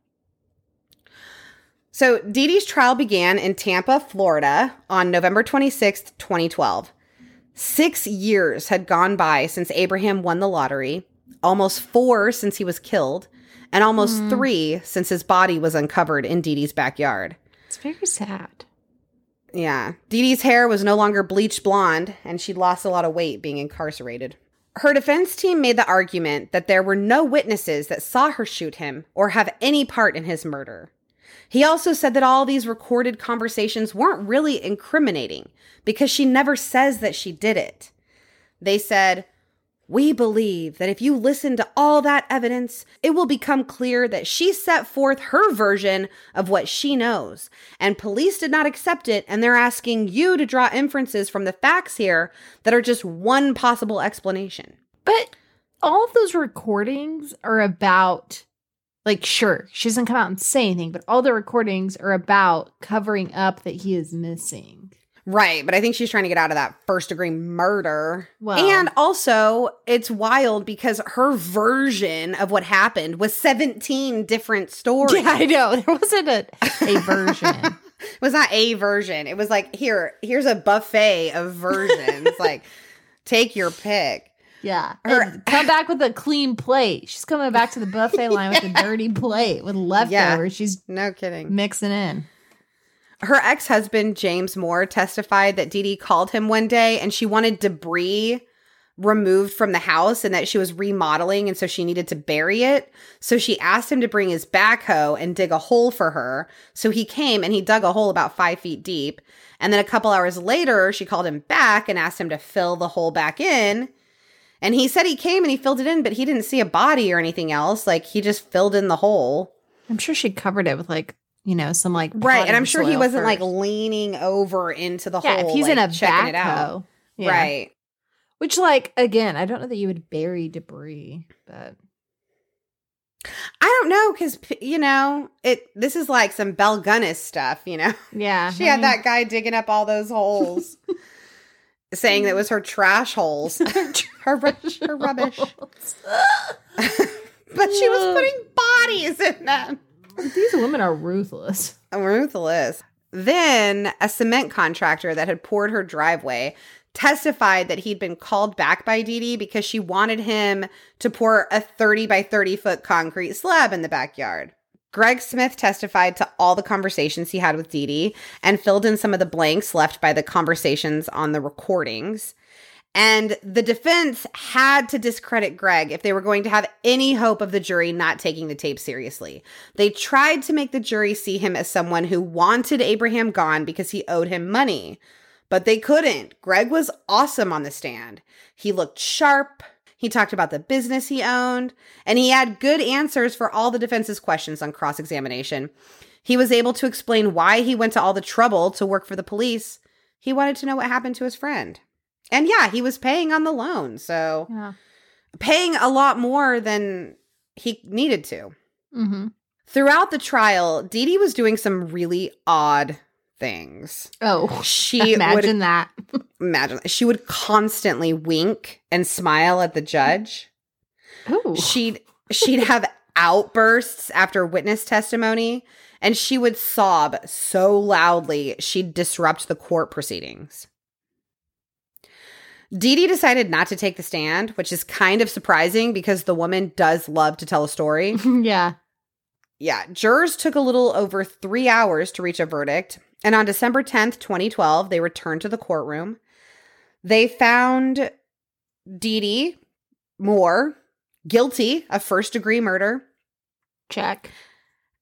So, Dee Dee's trial began in Tampa, Florida on November 26th, 2012. Six years had gone by since Abraham won the lottery, almost four since he was killed, and almost mm-hmm. three since his body was uncovered in Dee Dee's backyard. It's very sad. Yeah. Dee Dee's hair was no longer bleached blonde, and she'd lost a lot of weight being incarcerated. Her defense team made the argument that there were no witnesses that saw her shoot him or have any part in his murder. He also said that all these recorded conversations weren't really incriminating because she never says that she did it. They said, We believe that if you listen to all that evidence, it will become clear that she set forth her version of what she knows. And police did not accept it, and they're asking you to draw inferences from the facts here that are just one possible explanation. But all of those recordings are about like sure she doesn't come out and say anything but all the recordings are about covering up that he is missing Right, but I think she's trying to get out of that first degree murder. Well- and also, it's wild because her version of what happened was 17 different stories. yeah i know there wasn't a, a version It was not a version. It was like, here, here's a buffet of versions. like, take your pick. yeah Her- come back with a clean plate she's coming back to the buffet line with a dirty plate with leftovers she's No kidding. mixing in Her ex husband, James Moore, testified that Dee Dee called him one day and she wanted debris removed from the house and that she was remodeling and so she needed to bury it. So she asked him to bring his backhoe and dig a hole for her. So he came and he dug a hole about five feet deep. And then a couple hours later, she called him back and asked him to fill the hole back in. And he said he came and he filled it in, but he didn't see a body or anything else. Like he just filled in the hole. i'm sure she covered it with like you know some like Right. And I'm sure he wasn't like leaning over into the yeah hole. if he's like, in a backhoe yeah. Right. which like again i don't know that you would bury debris but I don't know because you know it. This is like some Belle Gunness stuff. You know, yeah she I had mean- that guy digging up all those holes, saying that mm. was her trash holes, her ru- her rubbish. but she was putting bodies in them. These women are ruthless. Ruthless. Then a cement contractor that had poured her driveway testified that he'd been called back by Dee Dee because she wanted him to pour a 30 by 30 foot concrete slab in the backyard. Greg Smith testified to all the conversations he had with Dee Dee and filled in some of the blanks left by the conversations on the recordings. And the defense had to discredit Greg if they were going to have any hope of the jury not taking the tape seriously. They tried to make the jury see him as someone who wanted Abraham gone because he owed him money, but they couldn't. Greg was awesome on the stand. He looked sharp. He talked about the business he owned, and he had good answers for all the defense's questions on cross examination. He was able to explain why he went to all the trouble to work for the police. He wanted to know what happened to his friend. And yeah, he was paying on the loan, so Yeah. paying a lot more than he needed to. Mm-hmm. Throughout the trial, Dee Dee was doing some really odd things. Oh, She imagine would that. imagine she would constantly wink and smile at the judge. Ooh. She'd she'd have outbursts after witness testimony and she would sob so loudly she'd disrupt the court proceedings. Dee Dee decided not to take the stand, which is kind of surprising because the woman does love to tell a story. yeah. Yeah, jurors took a little over three hours to reach a verdict. And on December 10th, 2012, they returned to the courtroom. They found Dee Dee Moore guilty of first degree murder. Check.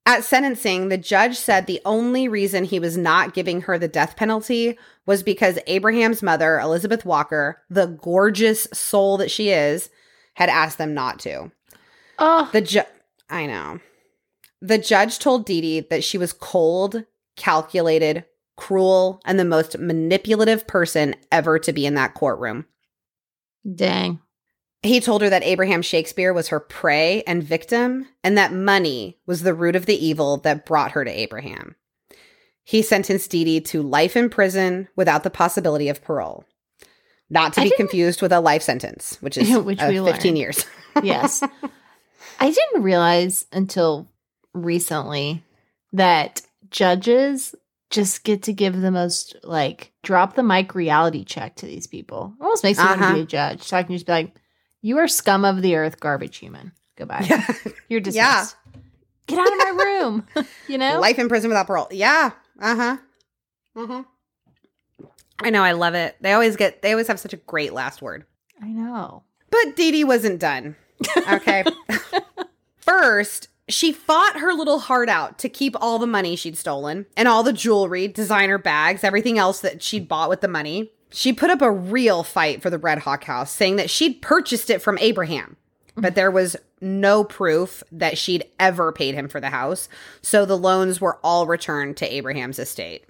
At sentencing, the judge said the only reason he was not giving her the death penalty was because Abraham's mother, Elizabeth Walker, the gorgeous soul that she is, had asked them not to. Oh, The ju- I know. The judge told Dee Dee that she was cold, calculated, cruel, and the most manipulative person ever to be in that courtroom. dang. He told her that Abraham Shakespeare was her prey and victim, and that money was the root of the evil that brought her to Abraham. He sentenced Dee Dee to life in prison without the possibility of parole. Not to I be confused with a life sentence, which is Which uh, 15 learned. years. Yes. I didn't realize until recently that judges just get to give the most like drop the mic reality check to these people. Almost makes me want to Uh-huh. be a judge. So I can just be like, you are scum of the earth, garbage human. Goodbye. Yeah. You're dismissed. Yeah. Get out of my room. you know? Life in prison without parole. Yeah. Uh huh. Uh huh. I know. I love it. They always get. They always have such a great last word. I know. But Dee Dee wasn't done. Okay. First, she fought her little heart out to keep all the money she'd stolen and all the jewelry, designer bags, everything else that she'd bought with the money. She put up a real fight for the Red Hawk house, saying that she'd purchased it from Abraham, but there was no proof that she'd ever paid him for the house. So the loans were all returned to Abraham's estate.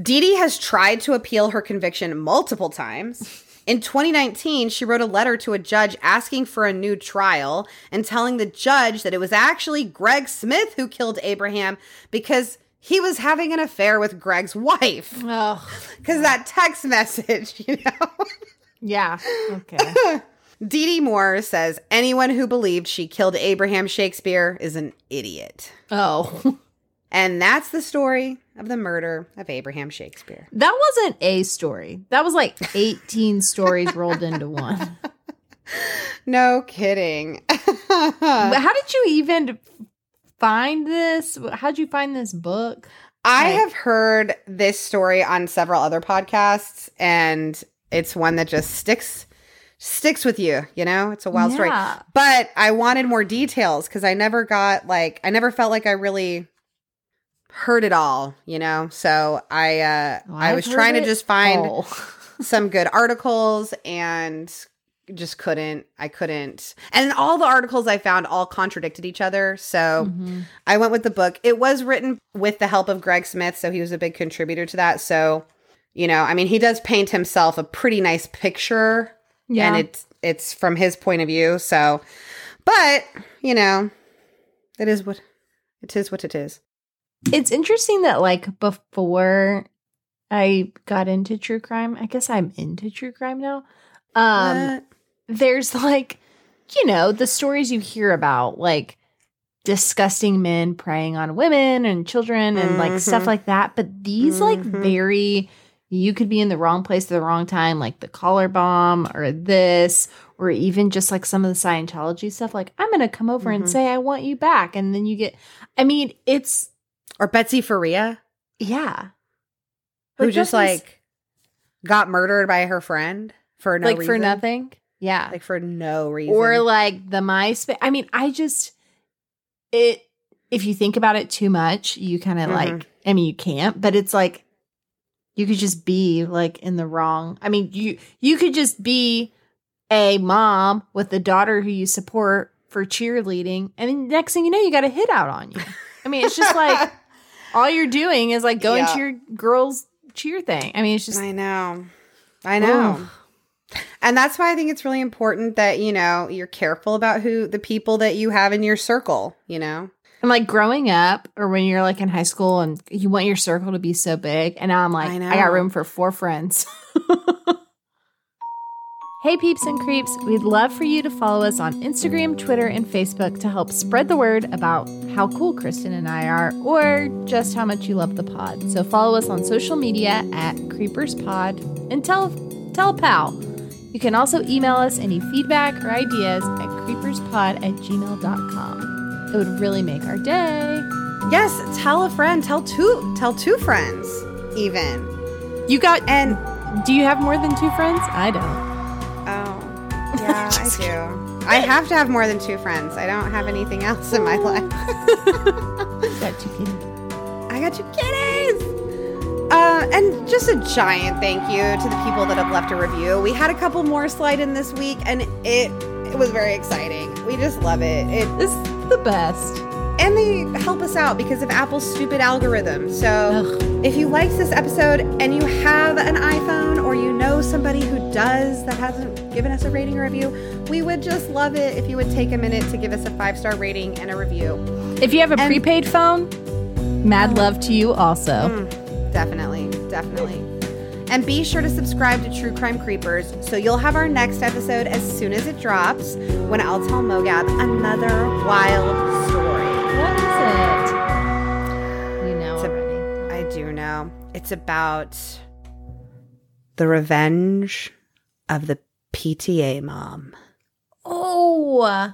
Dee Dee has tried to appeal her conviction multiple times. In 2019, she wrote a letter to a judge asking for a new trial and telling the judge that it was actually Greg Smith who killed Abraham because he was having an affair with Greg's wife. Oh, Because that text message, you know? yeah. Okay. Dee Dee Moore says anyone who believed she killed Abraham Shakespeare is an idiot. Oh, And that's the story of the murder of Abraham Shakespeare. that wasn't a story. That was like 18 stories rolled into one. No kidding. How did you even find this? How'd you find this book? I Like- have heard this story on several other podcasts, and it's one that just sticks sticks with you. You know, it's a wild story. But I wanted more details because I never got like I never felt like I really heard it all. You know, so I uh Oh, I was trying to just find all. some good articles and just couldn't I couldn't and all the articles I found all contradicted each other so Mhm. I went with the book it was written with the help of Greg Smith so he was a big contributor to that so you know I mean he does paint himself a pretty nice picture Yeah. and it's it's from his point of view so but you know it is what it is what it is It's interesting that like before I got into true crime, I guess I'm into true crime now. Um What? There's like you know, the stories you hear about like disgusting men preying on women and children and like stuff Mhm. like that, but these like Mhm. very you could be in the wrong place at the wrong time like the collar bomb or this or even just like some of the Scientology stuff like I'm going to come over and Mhm. say I want you back and then you get I mean, it's or Betsy Faria yeah. who Like, just like got murdered by her friend for no like for nothing. Yeah. like for no reason or like the MySpace. I mean, I just it. If you think about it too much, you kind of Mhm. like. I mean, you can't, but it's like you could just be like in the wrong. I mean, you you could just be a mom with a daughter who you support for cheerleading, and then next thing you know, you got a hit out on you. I mean, it's just like all you're doing is like going Yeah. to your girls' cheer thing. I mean, it's just I know. I know. And that's why I think it's really important that, you know, you're careful about who the people that you have in your circle, you know? And like growing up, or when you're like in high school and you want your circle to be so big, and now I'm like, I I, got room for four friends. hey, peeps and creeps, we'd love for you to follow us on Instagram, Twitter, and Facebook to help spread the word about how cool Kristen and I are, or just how much you love the pod. So follow us on social media at Creepers Pod and tell tell pal. You can also email us any feedback or ideas at creeperspod at gmail.com. It would really make our day. Yes, tell a friend, tell two, tell two friends even. You got And do you have more than two friends? I don't. oh, yeah, I do. I have to have more than two friends. I don't have anything else in my life. Got two kids. I got you kitties. Uh, and just a giant thank you to the people that have left a review. We had a couple more slide in this week, and it it was very exciting. We just love it. It is the best. and they help us out because of Apple's stupid algorithm. So Ugh. if you liked this episode and you have an iPhone or you know somebody who does that hasn't given us a rating or review, we would just love it if you would take a minute to give us a five star rating and a review. If you have a And- prepaid phone, mad love to you also. Mm, definitely, definitely. And be sure to subscribe to True Crime Creepers so you'll have our next episode as soon as it drops when I'll tell Mogab another wild story. What is it? You know already. I do know. It's about the revenge of the PTA mom. Oh,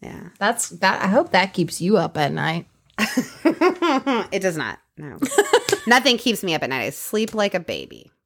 Yeah. that's that. I hope that keeps you up at night. it does not. No. Nothing keeps me up at night. I sleep like a baby.